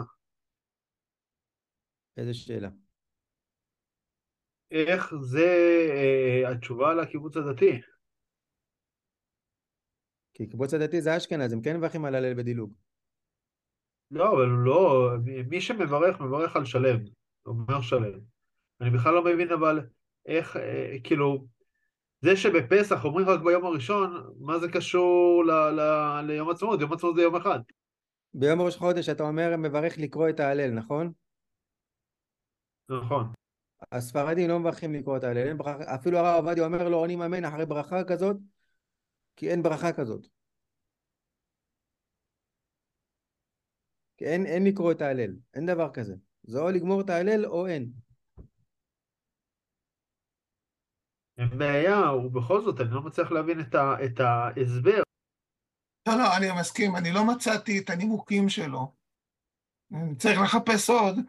איזה שאלה. איך זה אה, התשובה לקיבוץ הדתי? כי קיבוץ הדתי זה אשכנז, הם כן מברכים על הלל בדילוג. לא, אבל לא, מי שמברך, מברך על שלם, אומר שלם. אני בכלל לא מבין אבל איך, אה, כאילו, זה שבפסח אומרים רק ביום הראשון, מה זה קשור ל, ל, ליום עצמאות? יום עצמאות זה יום אחד. ביום ראש חודש אתה אומר מברך לקרוא את ההלל, נכון? נכון. הספרדים לא מברכים לקרוא את ההלל, אפילו הרב עובדיה אומר לו עונים אמן אחרי ברכה כזאת, כי אין ברכה כזאת. כי אין, אין לקרוא את ההלל, אין דבר כזה. זה או לגמור את ההלל או אין. אין בעיה, ובכל זאת אני לא מצליח להבין את, ה, את ההסבר. לא, לא, אני מסכים, אני לא מצאתי את הנימוקים שלו. צריך לחפש עוד.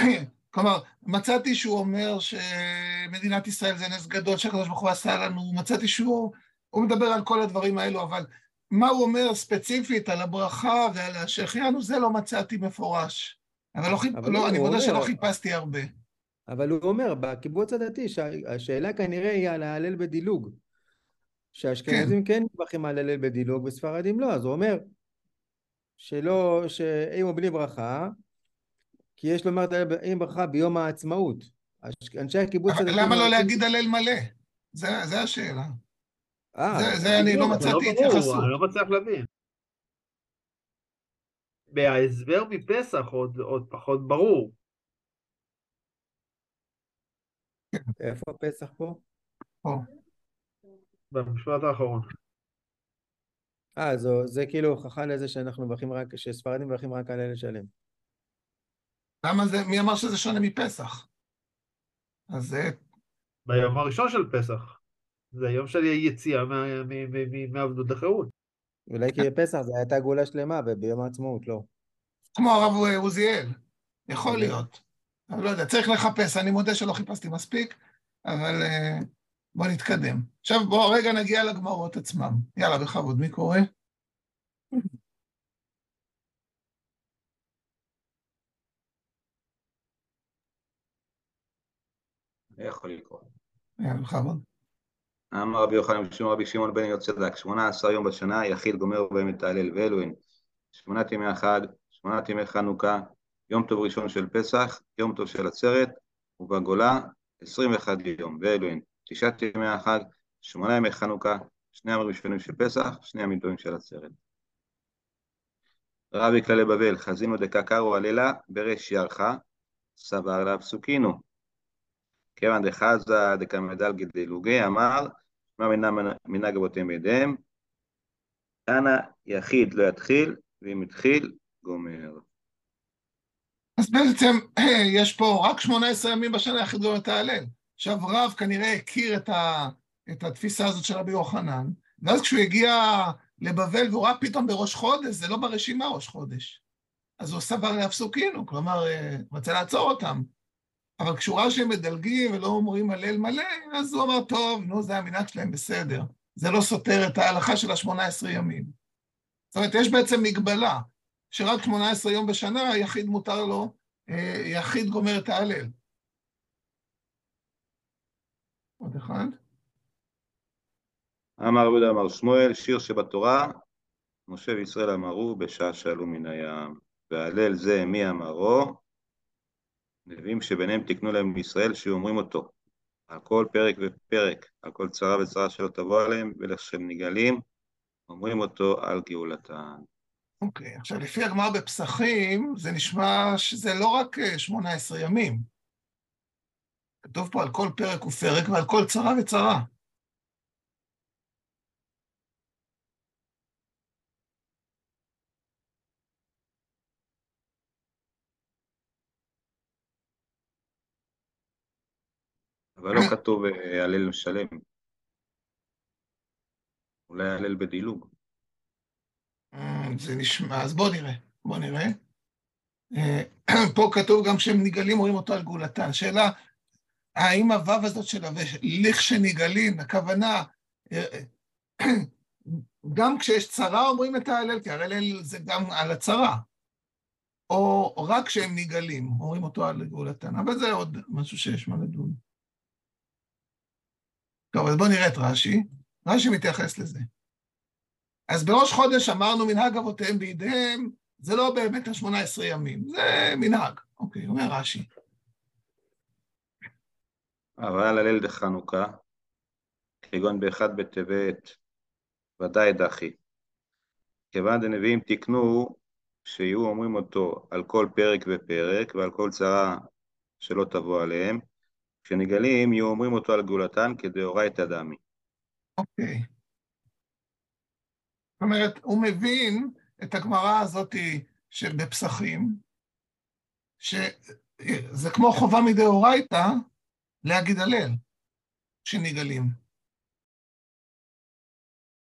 כלומר, מצאתי שהוא אומר שמדינת ישראל זה נס גדול שהקדוש ברוך הוא עשה לנו, מצאתי שהוא הוא מדבר על כל הדברים האלו, אבל מה הוא אומר ספציפית על הברכה ועל השהחיינו, זה לא מצאתי מפורש. אבל לא, חיפ... לא אני מודה שלא חיפשתי הרבה. אבל הוא אומר, בקיבוץ הדתי, שהשאלה כנראה היא על ההלל בדילוג. שהאשכנזים כן מברכים כן על הלל בדילוג וספרדים לא, אז הוא אומר שלא, שאם הוא בלי ברכה, כי יש לומר את הלל עם ברכה ביום העצמאות. אנשי הקיבוץ הדתי... למה לא להגיד הלל מלא? זה, זה השאלה. אה, זה, זה אני לא מצאתי לא התייחסות. אני לא מצליח להבין. בהסבר מפסח עוד, עוד פחות ברור. איפה הפסח פה? פה. במשפט האחרון. אה, זה כאילו הוכחה לזה שאנחנו מברכים רק, שספרדים מברכים רק על אלה שלם. למה זה, מי אמר שזה שונה מפסח? אז זה... ביום הראשון של פסח. זה היום של יציאה מעבדות לחירות. אולי כי בפסח זה הייתה גאולה שלמה וביום העצמאות לא. כמו הרב עוזיאל, יכול להיות. אני לא יודע, צריך לחפש, אני מודה שלא חיפשתי מספיק, אבל uh, בוא נתקדם. עכשיו בואו רגע נגיע לגמרות עצמם. יאללה, בכבוד, מי קורא? יכול לקרוא. יאללה, בכבוד. אמר רבי יוחנן בשם רבי שמעון בן יוצא צדק, שמונה עשר יום בשנה, יחיד גומר בהם את ההלל ואלוהים. שמונת ימי החג, שמונת ימי חנוכה, יום טוב ראשון של פסח, יום טוב של עצרת, ובגולה עשרים ואחד יום, ואלוהים. תשעת ימי החג, שמונה ימי חנוכה, שני ימים ראשונים של פסח, שני ימים טובים של עצרת. רבי כללי בבל, חזינו דקקרו הלילה, ברש ירחה, סבר לה פסוקינו. כיוון דחזה דקמדל גדלוגי, אמר, מה מנהג אבותיהם בידיהם, אנא יחיד לא יתחיל, ואם התחיל, גומר. אז בעצם יש פה רק 18 ימים בשנה יחיד את ההלל. עכשיו רב כנראה הכיר את, ה, את התפיסה הזאת של רבי יוחנן, ואז כשהוא הגיע לבבל והוא ראה פתאום בראש חודש, זה לא ברשימה ראש חודש. אז הוא סבר להפסוקינו, כלומר, אה, רצה לעצור אותם. אבל כשהוא ראה שהם מדלגים ולא אומרים הלל מלא, אז הוא אמר, טוב, נו, זה המנהג שלהם, בסדר. זה לא סותר את ההלכה של ה-18 ימים. זאת אומרת, יש בעצם מגבלה, שרק 18 יום בשנה, יחיד מותר לו, אה, יחיד גומר את ההלל. עוד אחד. אמר רבי אמר שמואל, שיר שבתורה, משה וישראל אמרו בשעה שעלו מן הים. והלל זה מי אמרו? נביאים שביניהם תקנו להם בישראל שאומרים אותו על כל פרק ופרק, על כל צרה וצרה שלא תבוא עליהם, ולכשהם נגאלים, אומרים אותו על גאולתם. אוקיי, okay, עכשיו לפי הגמר בפסחים, זה נשמע שזה לא רק 18 אה, ימים. כתוב פה על כל פרק ופרק ועל כל צרה וצרה. אבל לא כתוב אה, הלל שלם. אולי הלל בדילוג. אה, זה נשמע, אז בוא נראה, בוא נראה. אה, פה כתוב גם שהם נגאלים רואים אותו על גאולתן. שאלה, האם הוו הזאת של לכשנגאלים, הכוונה, גם כשיש צרה אומרים את ההלל, כי ההלל זה גם על הצרה. או רק כשהם נגאלים, אומרים אותו על גאולתן. אבל זה עוד משהו שיש מה לדון. טוב, אז בואו נראה את רש"י. רש"י מתייחס לזה. אז בראש חודש אמרנו מנהג אבותיהם בידיהם, זה לא באמת ה-18 ימים, זה מנהג. אוקיי, אומר רש"י. אבל הליל דחנוכה, כגון באחד בטבת, ודאי דחי. כיוון דנביאים תיקנו שיהיו אומרים אותו על כל פרק ופרק ועל כל צרה שלא תבוא עליהם, כשנגלים יהיו אומרים אותו על גאולתן כדאורייתא דמי. אוקיי. זאת אומרת, הוא מבין את הגמרא הזאת שבפסחים, שזה כמו חובה מדאורייתא להגיד הלל, שנגאלים.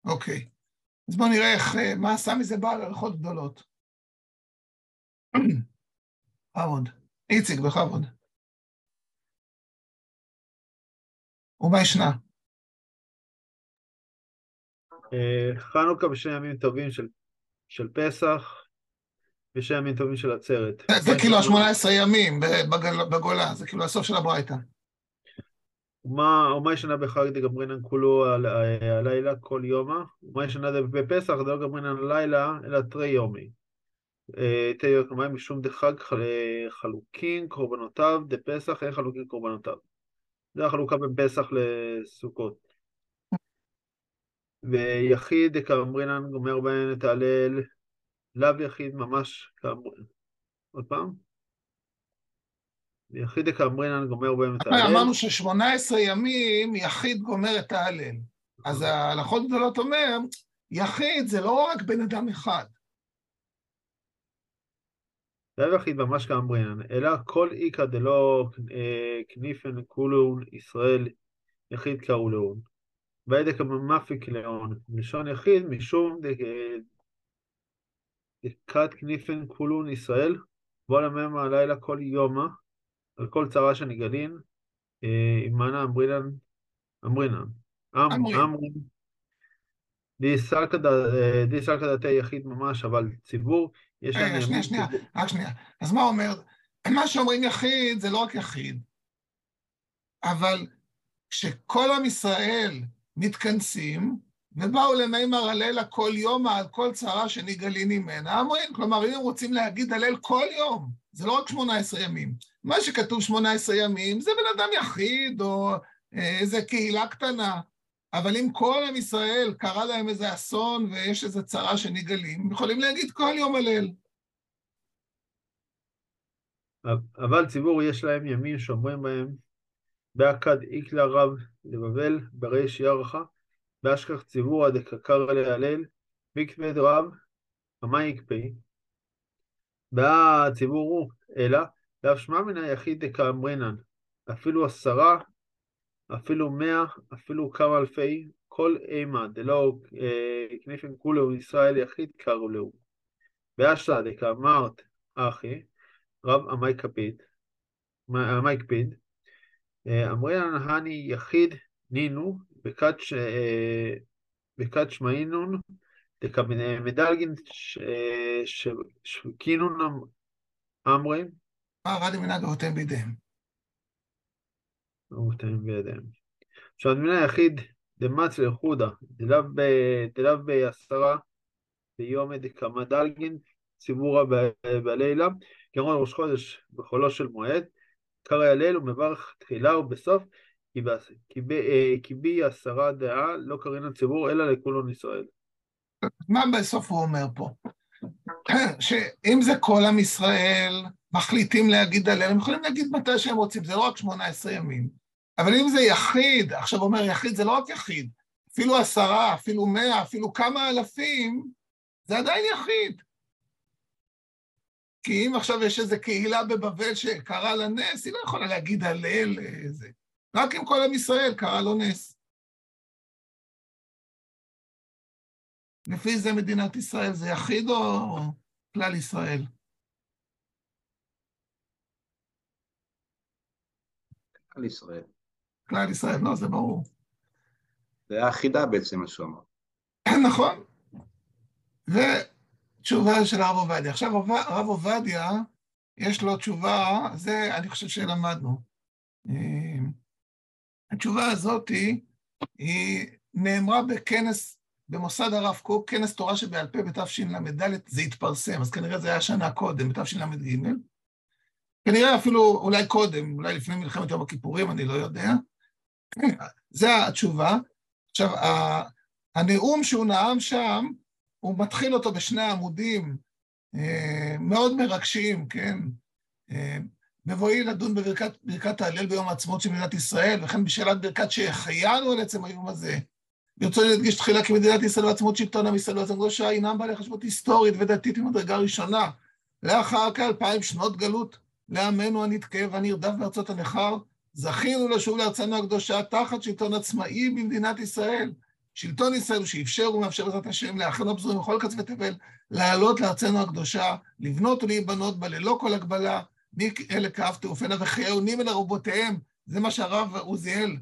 אוקיי. אז בואו נראה איך, מה עשה מזה בעל הלכות גדולות. בכבוד. איציק, בכבוד. ומה ישנה? אה, חנוכה בשני ימים טובים של, של פסח, ושני ימים טובים של עצרת. זה כאילו ה-18 ימים בגל, בגולה, זה כאילו הסוף של הברייתא. ומה, ישנה בחג דגמרינן כולו הלילה כל יומא, ומה ישנה בפסח דלא גמרינן הלילה אלא תרי יומי. אה, תהיה כלומר משום דחג חלוקין קורבנותיו, דפסח אין חלוקין קורבנותיו. זה החלוקה בין פסח לסוכות. ויחיד כאמרינן גומר בהן את ההלל, לאו יחיד ממש כאמרינן. עוד פעם? ויחיד כאמרינן גומר בהם את ההלל. אמרנו ש-18 ימים יחיד גומר את ההלל. אז ההלכות גדולות אומר, יחיד זה לא רק בן אדם אחד. לאו יחיד ממש כאמרינן, אלא כל איכא דלא אה, כניפן כולון ישראל יחיד קראו לאון. וידק המפיק לאון, מלשון יחיד, משום דקת כניפן כולון ישראל, בוא למם הלילה כל יומא, על כל צרה שנגלין, עמנה אה, אמרינן, אמרינן, אמרין, די סלקא דתי יחיד ממש, אבל ציבור, יש להם... שנייה, שנייה, רק שנייה. אז מה אומר? מה שאומרים יחיד זה לא רק יחיד, אבל כשכל עם ישראל מתכנסים, ובאו למימר הלילה כל יום על כל צרה שנגאלין ממנה, אמרים, כלומר, אם הם רוצים להגיד הלל כל יום, זה לא רק 18 ימים. מה שכתוב 18 ימים זה בן אדם יחיד או אה, איזה קהילה קטנה, אבל אם כל עם ישראל קרה להם איזה אסון ויש איזה צרה שנגאלים, הם יכולים להגיד כל יום הלל. אבל ציבור יש להם ימים שאומרים בהם באכד איקלה רב לבבל בריש ירחה, באשכח ציבורא דקקרא להלל, מקפד רב, המה יקפי. בא ציבורו, אלא, לאו שמע מן היחיד דקאמרינן, אפילו עשרה, אפילו מאה, אפילו כמה אלפי, כל אימה דלא אה, כניפן כולו ישראל יחיד קראו לו. באשתא דקאמרת אחי, רב עמי קפיד, עמי קפיד, אה, אמרינן הני יחיד נינו בכת שמעינון מדלגין שוויקינון אמרים. מה רדי מנהג אבותיהם בידיהם? אבותיהם בידיהם. עכשיו, הדמינה היחיד דמץ לחודה, דלאו בעשרה ביום דקמא דלגין ציבורה בלילה, כמו ראש חודש בחולו של מועד, קרא הלל ומברך תחילה ובסוף, כי בי עשרה דעה לא קרין הציבור אלא לכולון ישראל. מה בסוף הוא אומר פה? שאם זה כל עם ישראל מחליטים להגיד הלל, הם יכולים להגיד מתי שהם רוצים, זה לא רק 18 ימים. אבל אם זה יחיד, עכשיו אומר יחיד זה לא רק יחיד, אפילו עשרה, אפילו מאה, אפילו כמה אלפים, זה עדיין יחיד. כי אם עכשיו יש איזו קהילה בבבל שקרה לה נס, היא לא יכולה להגיד הלל איזה. רק אם כל עם ישראל קרה לו נס. לפי זה מדינת ישראל זה יחיד או כלל ישראל? כלל ישראל. כלל ישראל, לא, זה ברור. זה האחידה בעצם, מה שהוא אמר. נכון. ותשובה של הרב עובדיה. עכשיו, הרב עובדיה, יש לו תשובה, זה אני חושב שלמדנו. התשובה הזאת היא, היא נאמרה בכנס, במוסד הרב קוק, כנס תורה שבעל פה בתשל"ד, זה התפרסם, אז כנראה זה היה שנה קודם, בתשל"ג. כנראה אפילו אולי קודם, אולי לפני מלחמת יום הכיפורים, אני לא יודע. זה התשובה. עכשיו, הנאום שהוא נאם שם, הוא מתחיל אותו בשני עמודים אה, מאוד מרגשים, כן? אה, בבואי לדון בברכת ברכת ההלל ביום העצמאות של מדינת ישראל, וכן בשאלת ברכת שהחיינו על עצם היום הזה. ברצוני להדגיש תחילה כי מדינת ישראל ועצמאות שלטון עם ישראל ועצמאות קדושה אינם בעלי חשבות היסטורית ודתית ממדרגה ראשונה. לאחר כאלפיים שנות גלות לעמנו הנתקה והנרדף בארצות הנכר, זכינו לשוב לארצנו הקדושה תחת שלטון עצמאי במדינת ישראל. שלטון ישראל שאפשר ומאפשר בעזרת השם לאחינו הפזורים בכל קצווי תבל לעלות לארצנו הקדושה, לבנות ולהיבנות בה ללא כל הגבלה, מי אלה כאב תעופנה וחיי נימן ארובותיהם. זה מה שהרב עוזיאל,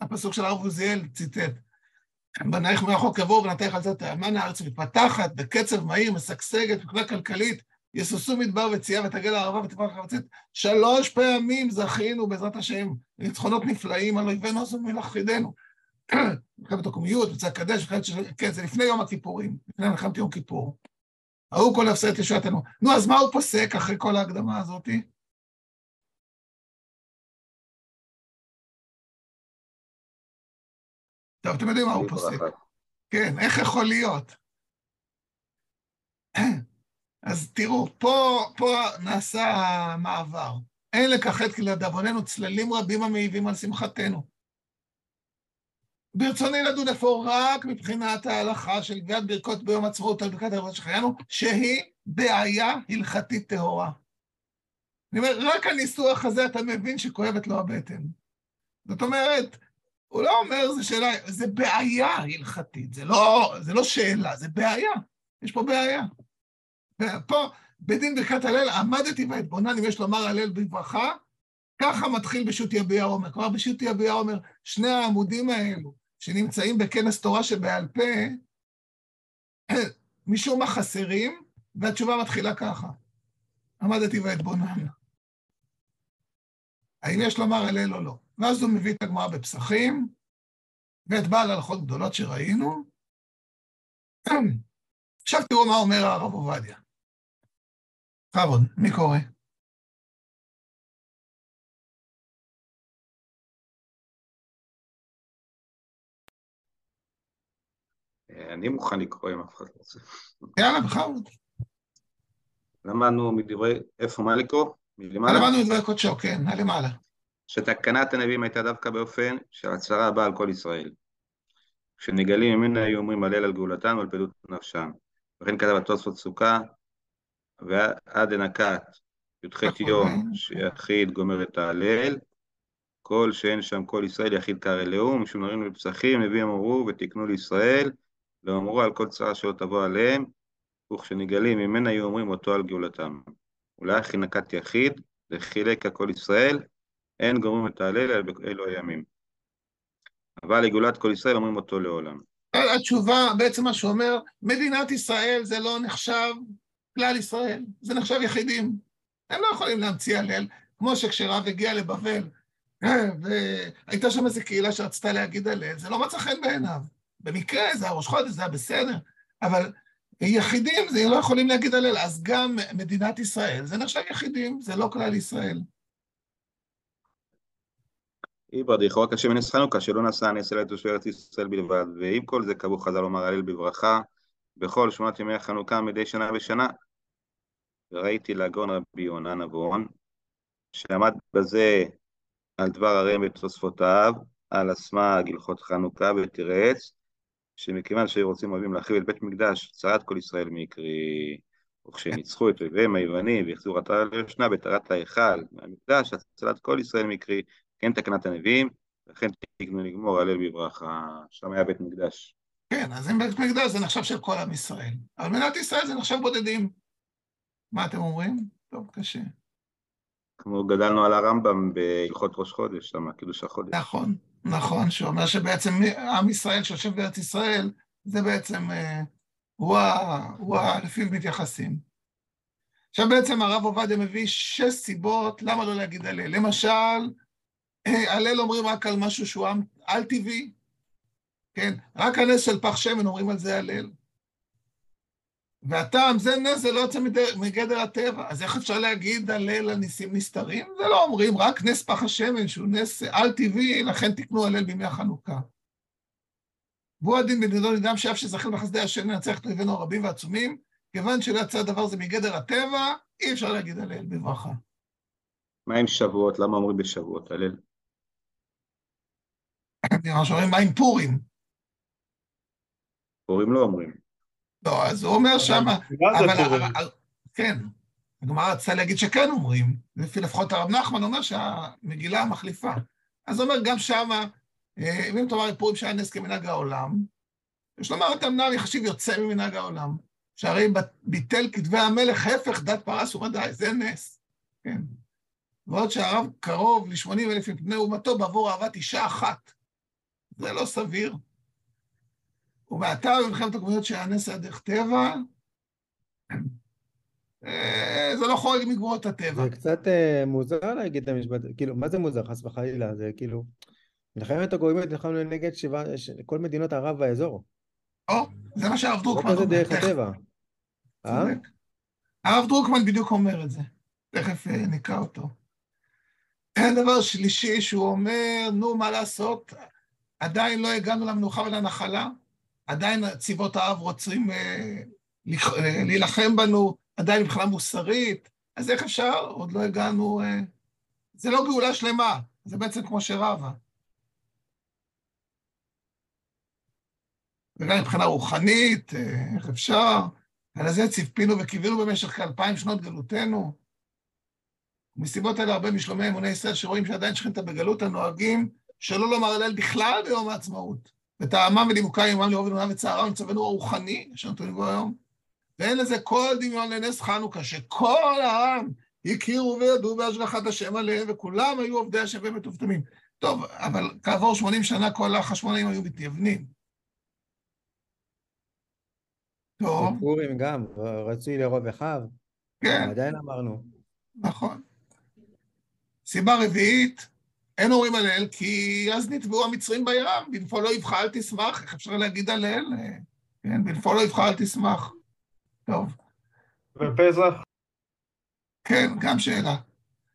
הפסוק של הרב עוזיאל ציטט. בנייך מרחוק יבואו ונתייך על זה תאמן הארץ מתפתחת בקצב מהיר, משגשגת, מבחינה כלכלית, יסוסו מדבר וצייה ותגל הערבה ותפרח ארצית. שלוש פעמים זכינו בעזרת השם לניצחונות נפלאים על אויבינו עשו מלאכידנו. מלחמת הקומיות, מבצע קדש, כן, זה לפני יום הכיפורים, לפני מלחמת יום כיפור. ההוא כל הפסד ישועתנו. נו, אז מה הוא פוסק אחרי כל ההקדמה הזאת? טוב, אתם יודעים מה הוא פוסק. כן, איך יכול להיות? אז תראו, פה, פה נעשה המעבר. אין לכחד כי לדאבוננו צללים רבים המעיבים על שמחתנו. ברצוני לדון איפה רק מבחינת ההלכה של גביית ברכות ביום עצמאות על ברכת העבודה שחיינו, שהיא בעיה הלכתית טהורה. אני אומר, רק הניסוח הזה אתה מבין שכואבת לו הבטן. זאת אומרת, הוא לא אומר, זה שאלה, זה בעיה הלכתית, זה לא, זה לא שאלה, זה בעיה. יש פה בעיה. ופה, בדין ברכת הלל, עמדתי ואתבונן אם יש לומר הלל בברכה, ככה מתחיל בשו"ת יביע עומר. כלומר, בשו"ת יביע עומר, שני העמודים האלו, שנמצאים בכנס תורה שבעל פה, משום מה חסרים, והתשובה מתחילה ככה: עמדתי ואתבונן. האם יש לומר הלל או לא? ואז הוא מביא את הגמרא בפסחים, ואת בעל הלכות גדולות שראינו. עכשיו תראו מה אומר הרב עובדיה. בכבוד, מי קורא? אני מוכן לקרוא אם אף אחד לא רוצה. יאללה, בכבוד. למדנו מדברי, איפה מה לקרוא? מלמעלה? למדנו מדברי קודשו, כן, הלמעלה. שתקנת הנביאים הייתה דווקא באופן של הצהרה הבאה על כל ישראל. כשנגלים ממנה היו אומרים הלל על גאולתם ועל פעילות נפשם. וכן כתב התוספות סוכה, ועד הנקת י"ח יום שיחיד גומר את ההלל, כל שאין שם כל ישראל יחיד קרא לאום, משום נרים בפסחים, נביאים אמרו ותקנו לישראל, ואמרו על כל צרה שלא תבוא עליהם, וכשנגלים ממנה היו אומרים אותו על גאולתם. ולאחי נקת יחיד, וחילק הכל ישראל, אין גומרים את ההלל אלא באלו הימים. אבל לגאולת כל ישראל אומרים אותו לעולם. התשובה, בעצם מה שאומר, מדינת ישראל זה לא נחשב כלל ישראל, זה נחשב יחידים. הם לא יכולים להמציא הלל, כמו שכשרב הגיע לבבל, והייתה שם איזו קהילה שרצתה להגיד הלל, זה לא מצא חן בעיניו. במקרה זה הראש חודש, זה היה בסדר, אבל יחידים זה לא יכולים להגיד הלל, אז גם מדינת ישראל זה נחשב יחידים, זה לא כלל ישראל. איבר דכאורה קשה מנס חנוכה, שלא נשא הנס אלא לתושבי ארץ ישראל בלבד, ועם כל זה קבעו חז"ל לומר הלל בברכה בכל שמונת ימי החנוכה מדי שנה ושנה. וראיתי לגאון רבי יונה נבון, שעמד בזה על דבר הרם בתוספותיו, על הסמ"ג הלכות חנוכה ותירץ, שמכיוון שהיו רוצים אוהבים להחריב את בית מקדש, צרת כל ישראל מקרי, וכשניצחו את אויביהם היוונים והחזירו עטרה ליושנה בטהרת ההיכל מהמקדש, הצלת כל ישראל מקרי, כן תקנת הנביאים, וכן תקנו לגמור הלל בברכה, שם היה בית מקדש. כן, אז אם בית מקדש זה נחשב של כל עם ישראל. אבל מדינת ישראל זה נחשב בודדים. מה אתם אומרים? טוב, קשה. כמו גדלנו על הרמב"ם בהלכות ראש חודש, שם קידוש החודש. נכון, נכון, שאומר שבעצם עם ישראל שיושב בארץ ישראל, זה בעצם, אה, הוא, הוא לפיו מתייחסים. עכשיו בעצם הרב עובדיה מביא שש סיבות למה לא להגיד הלל. למשל, הלל אומרים רק על משהו שהוא עם על-טבעי, כן? רק הנס של פח שמן אומרים על זה הלל. והטעם, זה נס, זה לא יוצא מגדר הטבע. אז איך אפשר להגיד הלל על ניסים נסתרים? זה לא אומרים, רק נס פח השמן, שהוא נס על-טבעי, לכן תקנו הלל בימי החנוכה. והוא הדין בנדון אדם שאף שזכינו בחסדי השם לנצח את אויבינו הרבים והעצומים, כיוון שלא יצא הדבר הזה מגדר הטבע, אי אפשר להגיד הלל בברכה. מה עם שבועות? למה אומרים בשבועות הלל? ממש אומרים, מה עם פורים? פורים לא אומרים. לא, אז הוא אומר שמה... אבל, כן, הגמרא רצתה להגיד שכן אומרים, לפי לפחות הרב נחמן אומר שהמגילה מחליפה. אז הוא אומר, גם שמה, אה, אם תאמר פורים שהיה נס כמנהג העולם, יש לומר את אמנם יחשיב יוצא ממנהג העולם, שהרי ביטל כתבי המלך, הפך דת פרס ומדי, זה נס, כן. ועוד שהרב קרוב ל-80 אלף מפני אומתו בעבור אהבת אישה אחת. זה לא סביר. ומעתה במלחמת הקומיות שהיה נס היה דרך טבע, אה, זה לא חורג מגבורות הטבע. זה קצת אה, מוזר להגיד את המשפט, כאילו, מה זה מוזר, חס וחלילה? זה כאילו, מלחמת הגורמיות נלחמנו נגד שבעה, ש- כל מדינות ערב והאזור. או, זה מה שהרב לא דרוקמן כזה אומר. דרך תכף, הטבע. אה? צודק. הרב דרוקמן בדיוק אומר את זה. תכף נקרא אותו. דבר שלישי שהוא אומר, נו, מה לעשות? עדיין לא הגענו למנוחה ולנחלה, עדיין צבאות הערב רוצים אה, אה, להילחם בנו, עדיין מבחינה מוסרית, אז איך אפשר? עוד לא הגענו... אה, זה לא גאולה שלמה, זה בעצם כמו שרבה. וגם מבחינה רוחנית, איך אפשר? על זה ציפינו וקיווינו במשך כאלפיים שנות גלותנו. מסיבות אלה הרבה משלומי אמוני ישראל שרואים שעדיין שכינתה בגלות הנוהגים שלא לומר הלל בכלל ביום העצמאות. וטעמם ונימוקם עמם לרוב אמונם וצערם מצבנו הרוחני, אשר נתונים בו היום. ואין לזה כל דמיון לנס חנוכה, שכל העם הכירו וידעו בהשגחת השם עליהם, וכולם היו עובדי השם ומטומטמים. טוב, אבל כעבור 80 שנה כל החשמונאים היו מתייוונים. טוב, בפורים גם, רצוי לרוב אחיו, כן. עדיין אמרנו. נכון. סיבה רביעית, אין אומרים הלל, כי אז נטבעו המצרים בים, בנפול לא יבחר אל תשמח, איך אפשר להגיד הלל? אה, כן, בנפול לא יבחר אל תשמח. טוב, בפסח? כן, גם שאלה.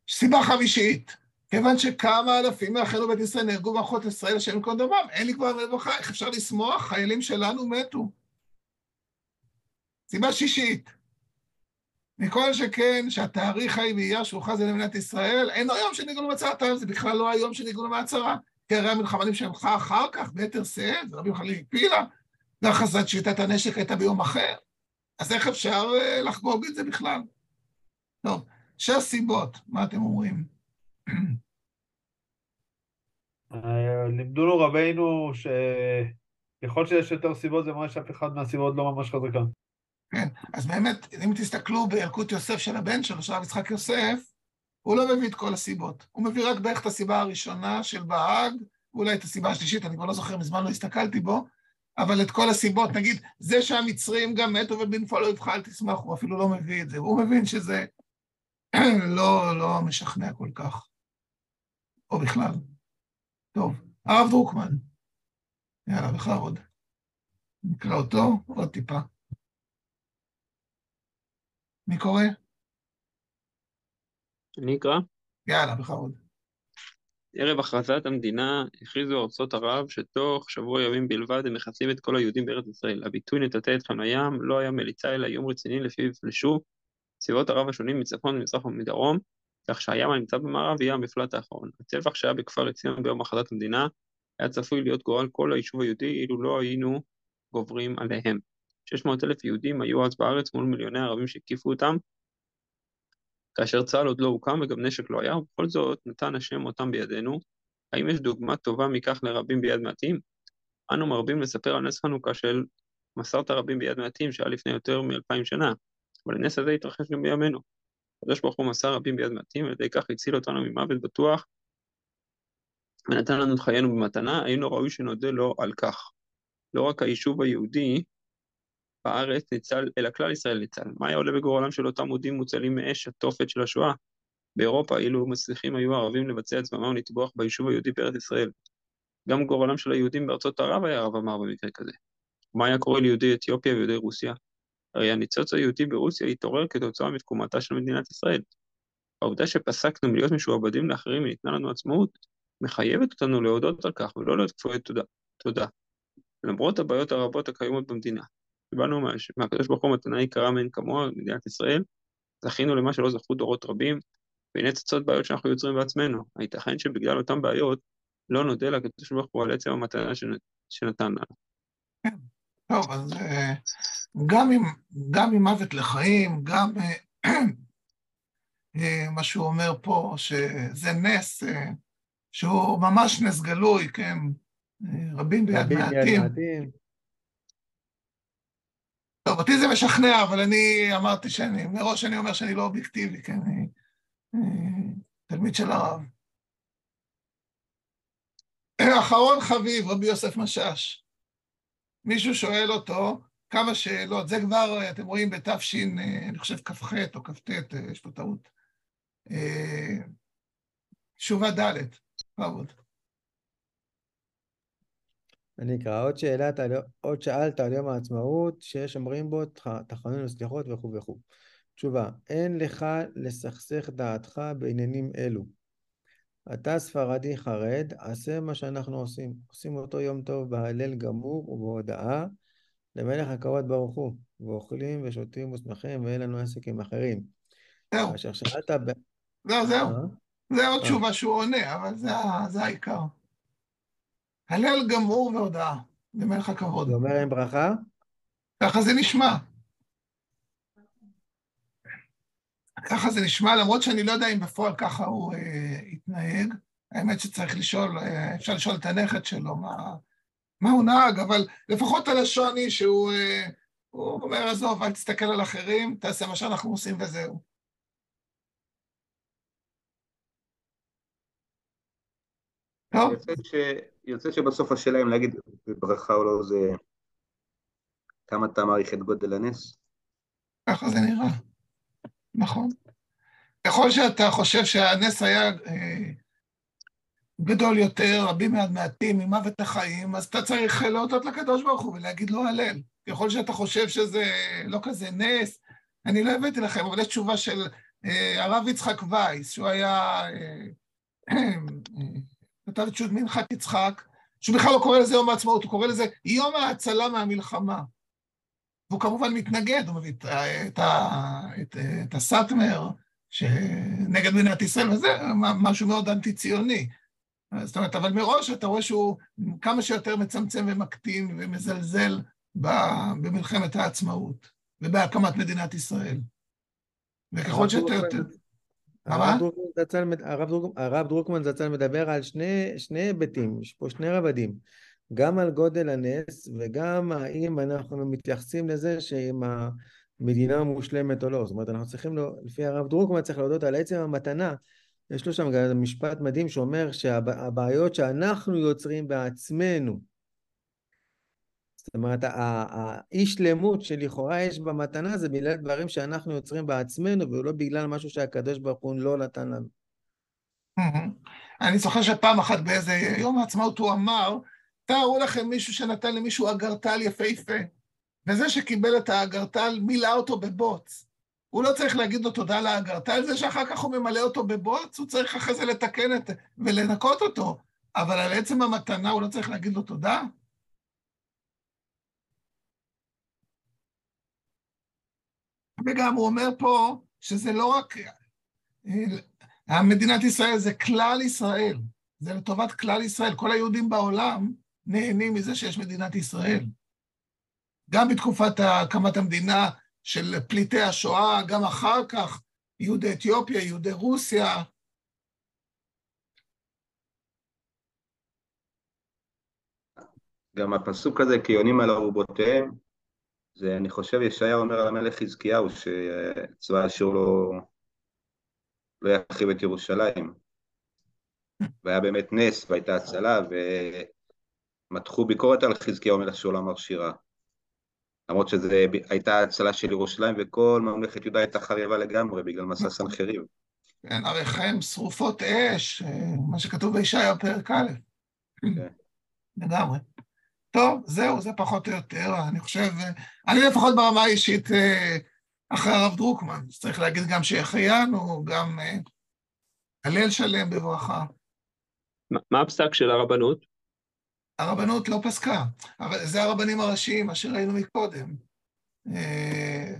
סיבה חמישית, כיוון שכמה אלפים מאחינו בית ישראל נהרגו במערכות ישראל, השם ייקום דמם, אין לי כבר רווחה, איך אפשר לשמוח? חיילים שלנו מתו. סיבה שישית, מכל שכן שהתאריך ההיא באייר שהוכרז על מדינת ישראל, אינו יום שנגאלו מהצהרתם, זה בכלל לא היום שנגאלו מהצהרה. כי הרי המלחמה נמשכה אחר כך, ביתר שאת, רבי חליל הפילה, והכרזת שביתת הנשק הייתה ביום אחר. אז איך אפשר אה, לחגוג את זה בכלל? טוב, שש סיבות, מה אתם אומרים? אה, לימדונו רבינו שככל שיש יותר סיבות זה מראה שאף אחד מהסיבות לא ממש חזקה. כן, אז באמת, אם תסתכלו בילקוט יוסף של הבן שלו, של הרב יצחק יוסף, הוא לא מביא את כל הסיבות. הוא מביא רק בערך את הסיבה הראשונה של בהאג, ואולי את הסיבה השלישית, אני כבר לא זוכר, מזמן לא הסתכלתי בו, אבל את כל הסיבות, נגיד, זה שהמצרים גם מתו ובנפול לא יבחר תשמח, הוא אפילו לא מביא את זה, והוא מבין שזה לא, לא משכנע כל כך, או בכלל. טוב, הרב דרוקמן, יאללה, בכבוד. נקרא אותו עוד טיפה. מי קורא? אני אקרא. יאללה, בכבוד. ערב הכרזת המדינה הכריזו ארצות ערב שתוך שבוע ימים בלבד הם מחסלים את כל היהודים בארץ ישראל. הביטוי נטאטא אתכם לים לא היה מליצה אלא איום רציני לפיו יפלשו צבאות ערב השונים מצפון, ממזרח ומדרום, כך שהים הנמצא במערב יהיה המפלט האחרון. הטבח שהיה בכפר עציון ביום הכרזת המדינה היה צפוי להיות גורל כל היישוב היהודי אילו לא היינו גוברים עליהם. 600 אלף יהודים היו אז בארץ מול מיליוני ערבים שהקיפו אותם, כאשר צה"ל עוד לא הוקם וגם נשק לא היה, ובכל זאת נתן השם אותם בידינו. האם יש דוגמה טובה מכך לרבים ביד מעטים? אנו מרבים לספר על נס חנוכה של מסרת רבים ביד מעטים שהיה לפני יותר מאלפיים שנה, אבל הנס הזה התרחש גם בימינו. הקדוש ברוך הוא מסר רבים ביד מעטים, ועל ידי כך הציל אותנו ממוות בטוח, ונתן לנו את חיינו במתנה, היינו ראוי שנודה לו על כך. לא רק היישוב היהודי בארץ ניצל, אלא כלל ישראל ניצל. מה היה עולה בגורלם של אותם עודים מוצלים מאש התופת של השואה? באירופה, אילו מצליחים היו הערבים לבצע את זממם ולטבוח ביישוב היהודי בארץ ישראל. גם גורלם של היהודים בארצות ערב היה רב אמר במקרה כזה. מה היה קורה ליהודי אתיופיה ויהודי רוסיה? הרי הניצוץ היהודי ברוסיה התעורר כתוצאה מתקומתה של מדינת ישראל. העובדה שפסקנו מלהיות משועבדים לאחרים וניתנה לנו עצמאות, מחייבת אותנו להודות על כך ולא להיות כפויי תודה. תודה. למרות הבעיות הרבות הקיימות במדינה. קיבלנו מהקדוש ברוך הוא מתנה יקרה מאין כמוה, מדינת ישראל, זכינו למה שלא זכו דורות רבים, והנה צצות בעיות שאנחנו יוצרים בעצמנו. הייתכן שבגלל אותן בעיות לא נודה לקדוש ברוך הוא על עצם המתנה שנתן לנו. כן, טוב, אז אה, גם עם, גם עם מוות לחיים, גם אה, אה, מה שהוא אומר פה, שזה נס, שהוא ממש נס גלוי, כן, רבים ביד מעטים. טוב, אותי זה משכנע, אבל אני אמרתי שאני, מראש אני אומר שאני לא אובייקטיבי, כן, אני תלמיד של הרב. אחרון חביב, רבי יוסף משאש. מישהו שואל אותו כמה שאלות, זה כבר, אתם רואים בתש, אני חושב כ"ח או כ"ט, יש פה טעות. תשובה ד', בכבוד. אני אקרא עוד שאלה, עוד שאלת על יום העצמאות, שיש אומרים בו תחנון וסליחות וכו' וכו'. תשובה, אין לך לסכסך דעתך בעניינים אלו. אתה ספרדי חרד, עשה מה שאנחנו עושים. עושים אותו יום טוב בהלל גמור ובהודאה למלך הכבוד ברוך הוא, ואוכלים ושותים ושמחים ואין לנו עסק עם אחרים. זהו. אשר שאלת... ב... זהו, זהו. אה? זה עוד אה. תשובה שהוא עונה, אבל זה, זה העיקר. הלל גמור והודאה, למלך הכבוד. זה אומר עם ברכה? ככה זה נשמע. ככה זה נשמע, למרות שאני לא יודע אם בפועל ככה הוא אה, התנהג. האמת שצריך לשאול, אה, אפשר לשאול את הנכד שלו מה, מה הוא נהג, אבל לפחות הלשון היא שהוא אה, הוא אומר, עזוב, אל תסתכל על אחרים, תעשה מה שאנחנו עושים וזהו. טוב. יוצא, ש... יוצא שבסוף השאלה אם להגיד ברכה או לא זה כמה אתה מעריך את גודל הנס? ככה זה נראה. נכון. ככל שאתה חושב שהנס היה אה, גדול יותר, רבים מעטים, ממוות החיים, אז אתה צריך להודות לקדוש ברוך הוא ולהגיד לו הלל. ככל שאתה חושב שזה לא כזה נס, אני לא הבאתי לכם, אבל יש תשובה של אה, הרב יצחק וייס, שהוא היה... כתב את שו"ת מנחת יצחק, שהוא בכלל לא קורא לזה יום העצמאות, הוא קורא לזה יום ההצלה מהמלחמה. והוא כמובן מתנגד, הוא מביא את, את, את, את הסאטמר נגד מדינת ישראל, וזה משהו מאוד אנטי-ציוני. זאת אומרת, אבל מראש אתה רואה שהוא כמה שיותר מצמצם ומקטין ומזלזל במלחמת העצמאות ובהקמת מדינת ישראל. וככל שאתה יותר... הרב דרוקמן זצ"ל מדבר על שני, שני היבטים, יש פה שני רבדים. גם על גודל הנס וגם האם אנחנו מתייחסים לזה שאם המדינה מושלמת או לא. זאת אומרת, אנחנו צריכים, לו, לפי הרב דרוקמן צריך להודות על עצם המתנה. יש לו שם גם משפט מדהים שאומר שהבעיות שאנחנו יוצרים בעצמנו, זאת אומרת, האי שלמות שלכאורה יש במתנה זה בגלל דברים שאנחנו יוצרים בעצמנו ולא בגלל משהו שהקדוש ברוך הוא לא נתן לנו. אני זוכר שפעם אחת באיזה יום העצמאות הוא אמר, תארו לכם מישהו שנתן למישהו אגרטל יפהפה, וזה שקיבל את האגרטל מילא אותו בבוץ. הוא לא צריך להגיד לו תודה לאגרטל, זה שאחר כך הוא ממלא אותו בבוץ, הוא צריך אחרי זה לתקן את... ולנקות אותו, אבל על עצם המתנה הוא לא צריך להגיד לו תודה? וגם הוא אומר פה שזה לא רק... מדינת ישראל זה כלל ישראל, זה לטובת כלל ישראל. כל היהודים בעולם נהנים מזה שיש מדינת ישראל. גם בתקופת הקמת המדינה של פליטי השואה, גם אחר כך, יהודי אתיופיה, יהודי רוסיה. גם הפסוק הזה, כי עונים על ארובותיהם, זה, אני חושב, ישעיה אומר על המלך חזקיהו, שצבא אשור לא, לא יחריב את ירושלים. והיה באמת נס, והייתה הצלה, ומתחו ביקורת על חזקיהו מלך שאול אמר שירה. למרות שזו הייתה הצלה של ירושלים, וכל ממלכת יהודה הייתה חריבה לגמרי בגלל מסע סנחריב. כן, עריכם שרופות אש, מה שכתוב בישעיה פרק א'. כן. לגמרי. טוב, זהו, זה פחות או יותר, אני חושב, אני לפחות ברמה האישית אה, אחרי הרב דרוקמן, צריך להגיד גם שהחיינו, גם אה, הלל שלם בברכה. מה הפסק של הרבנות? הרבנות לא פסקה, זה הרבנים הראשיים, מה שראינו מקודם. אה,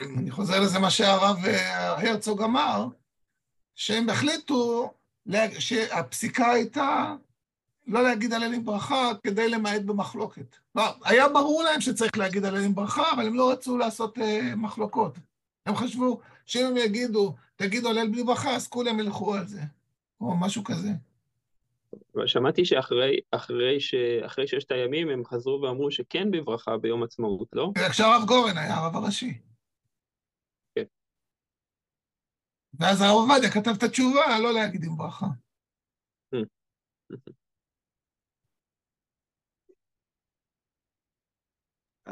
אני חוזר לזה מה שהרב אה, הרצוג אמר, שהם החליטו שהפסיקה הייתה לא להגיד הללים ברכה כדי למעט במחלוקת. לא, היה ברור להם שצריך להגיד הללים ברכה, אבל הם לא רצו לעשות uh, מחלוקות. הם חשבו שאם הם יגידו, תגידו הלל בלי ברכה, אז כולם ילכו על זה, או משהו כזה. שמעתי שאחרי אחרי ש, אחרי ששת הימים הם חזרו ואמרו שכן בברכה ביום עצמאות, לא? כשהרב גורן היה הרב הראשי. כן. ואז הרב עובדיה כתב את התשובה, לא להגיד עם ברכה.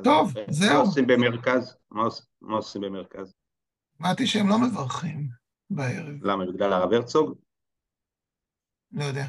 טוב, זהו. מה עושים במרכז? מה עושים במרכז? אמרתי שהם לא מברכים בערב. למה, בגלל הרב הרצוג? לא יודע.